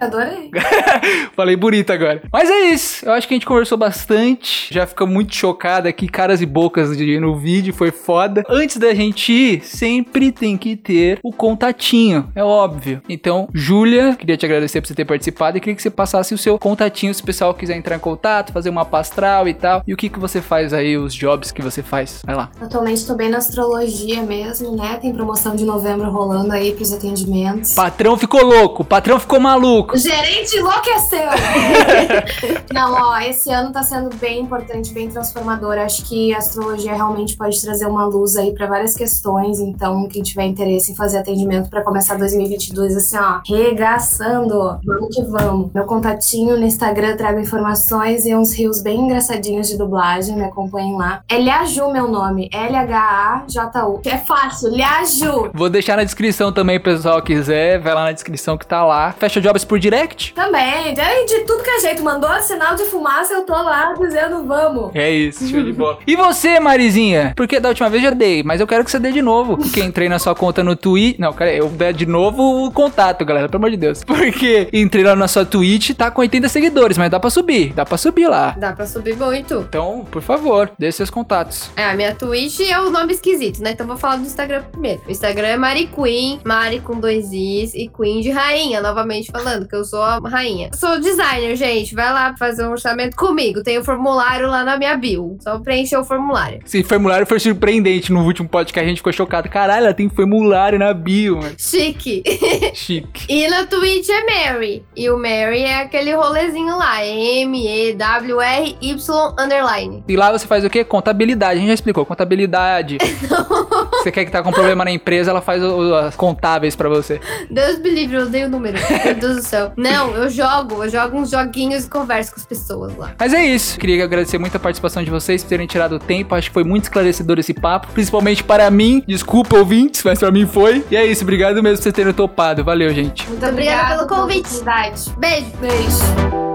adorei. *laughs* Falei bonito agora. Mas é isso. Eu acho que a gente conversou bastante. Já ficou muito chocado aqui, caras e bocas de- no vídeo. Foi foda. Antes da gente ir, sempre tem que ter o contatinho. É óbvio. Então, Júlia, queria te agradecer por você ter participado e queria que você passasse o seu contatinho se o pessoal quiser entrar em contato, fazer uma pastral e tal. E o que, que você faz aí, os jobs que você faz. Vai lá. Atualmente tô bem na astrologia mesmo, né? Tem promoção de novembro rolando aí pros atendimentos. Patrão ficou louco, patrão ficou maluco. O gerente enlouqueceu! *laughs* Não, ó, esse ano tá sendo bem importante, bem transformador. Acho que a astrologia realmente pode trazer uma luz aí pra várias questões. Então, quem tiver interesse em fazer atendimento pra começar 2022, assim, ó, regaçando. Vamos que vamos. Meu contatinho no Instagram trago informações e uns rios bem engraçadinhos de dublagem. Me acompanhem lá. É Liaju meu nome. L-H-A-J-U. É fácil, Liaju. Vou deixar na descrição também, pessoal quiser. Vai lá na descrição que tá lá. Fecha jobs por direct. Também, de, tudo que é jeito. Mandou sinal de fumaça, eu tô lá dizendo vamos. É isso, show de bola. E você, Marizinha? Porque da última vez já dei, mas eu quero que você dê de novo. Porque entrei na sua conta no Twitch. Não, cara, eu dei de novo o contato, galera, pelo amor de Deus. Porque entrei lá na sua Twitch, tá com 80 seguidores, mas dá pra subir. Dá pra subir lá. Dá pra subir muito. Então, por favor, dê seus contatos. É, a minha Twitch é o nome esquisito, né? Então vou falar do Instagram primeiro. O Instagram é Mari Queen, Mari com dois Is e Queen de rainha, novamente falando, que eu sou a rainha. Eu sou designer, gente. Vai lá fazer um orçamento comigo. Tem o formulário lá na minha bio. Só preencher o formulário. Esse formulário foi surpreendente no último podcast, a gente ficou chocado. Caralho, ela tem formulário na bio, mano. Chique. *laughs* Chique. E na Twitch é Mary. E o Mary é aquele rolezinho lá. M-E-W-R-Y underline. E lá você faz o quê? Contabilidade. A gente já explicou. Contabilidade. *laughs* você quer que tá com problema na empresa, ela faz o- as contábeis pra você. Deus me livre, eu odeio o número. Meu Deus do céu. Não, eu jogo. Eu jogo uns joguinhos e converso com as pessoas lá. Mas é isso. Queria agradecer muito a participação de vocês por terem tirado o tempo. Acho que foi muito esclarecedor esse papo. Principalmente para mim. Desculpa, ouvintes, mas pra mim foi. E é isso. Obrigado mesmo por vocês terem topado. Valeu, gente. Muito obrigada obrigada pelo convite. Beijo. Beijo.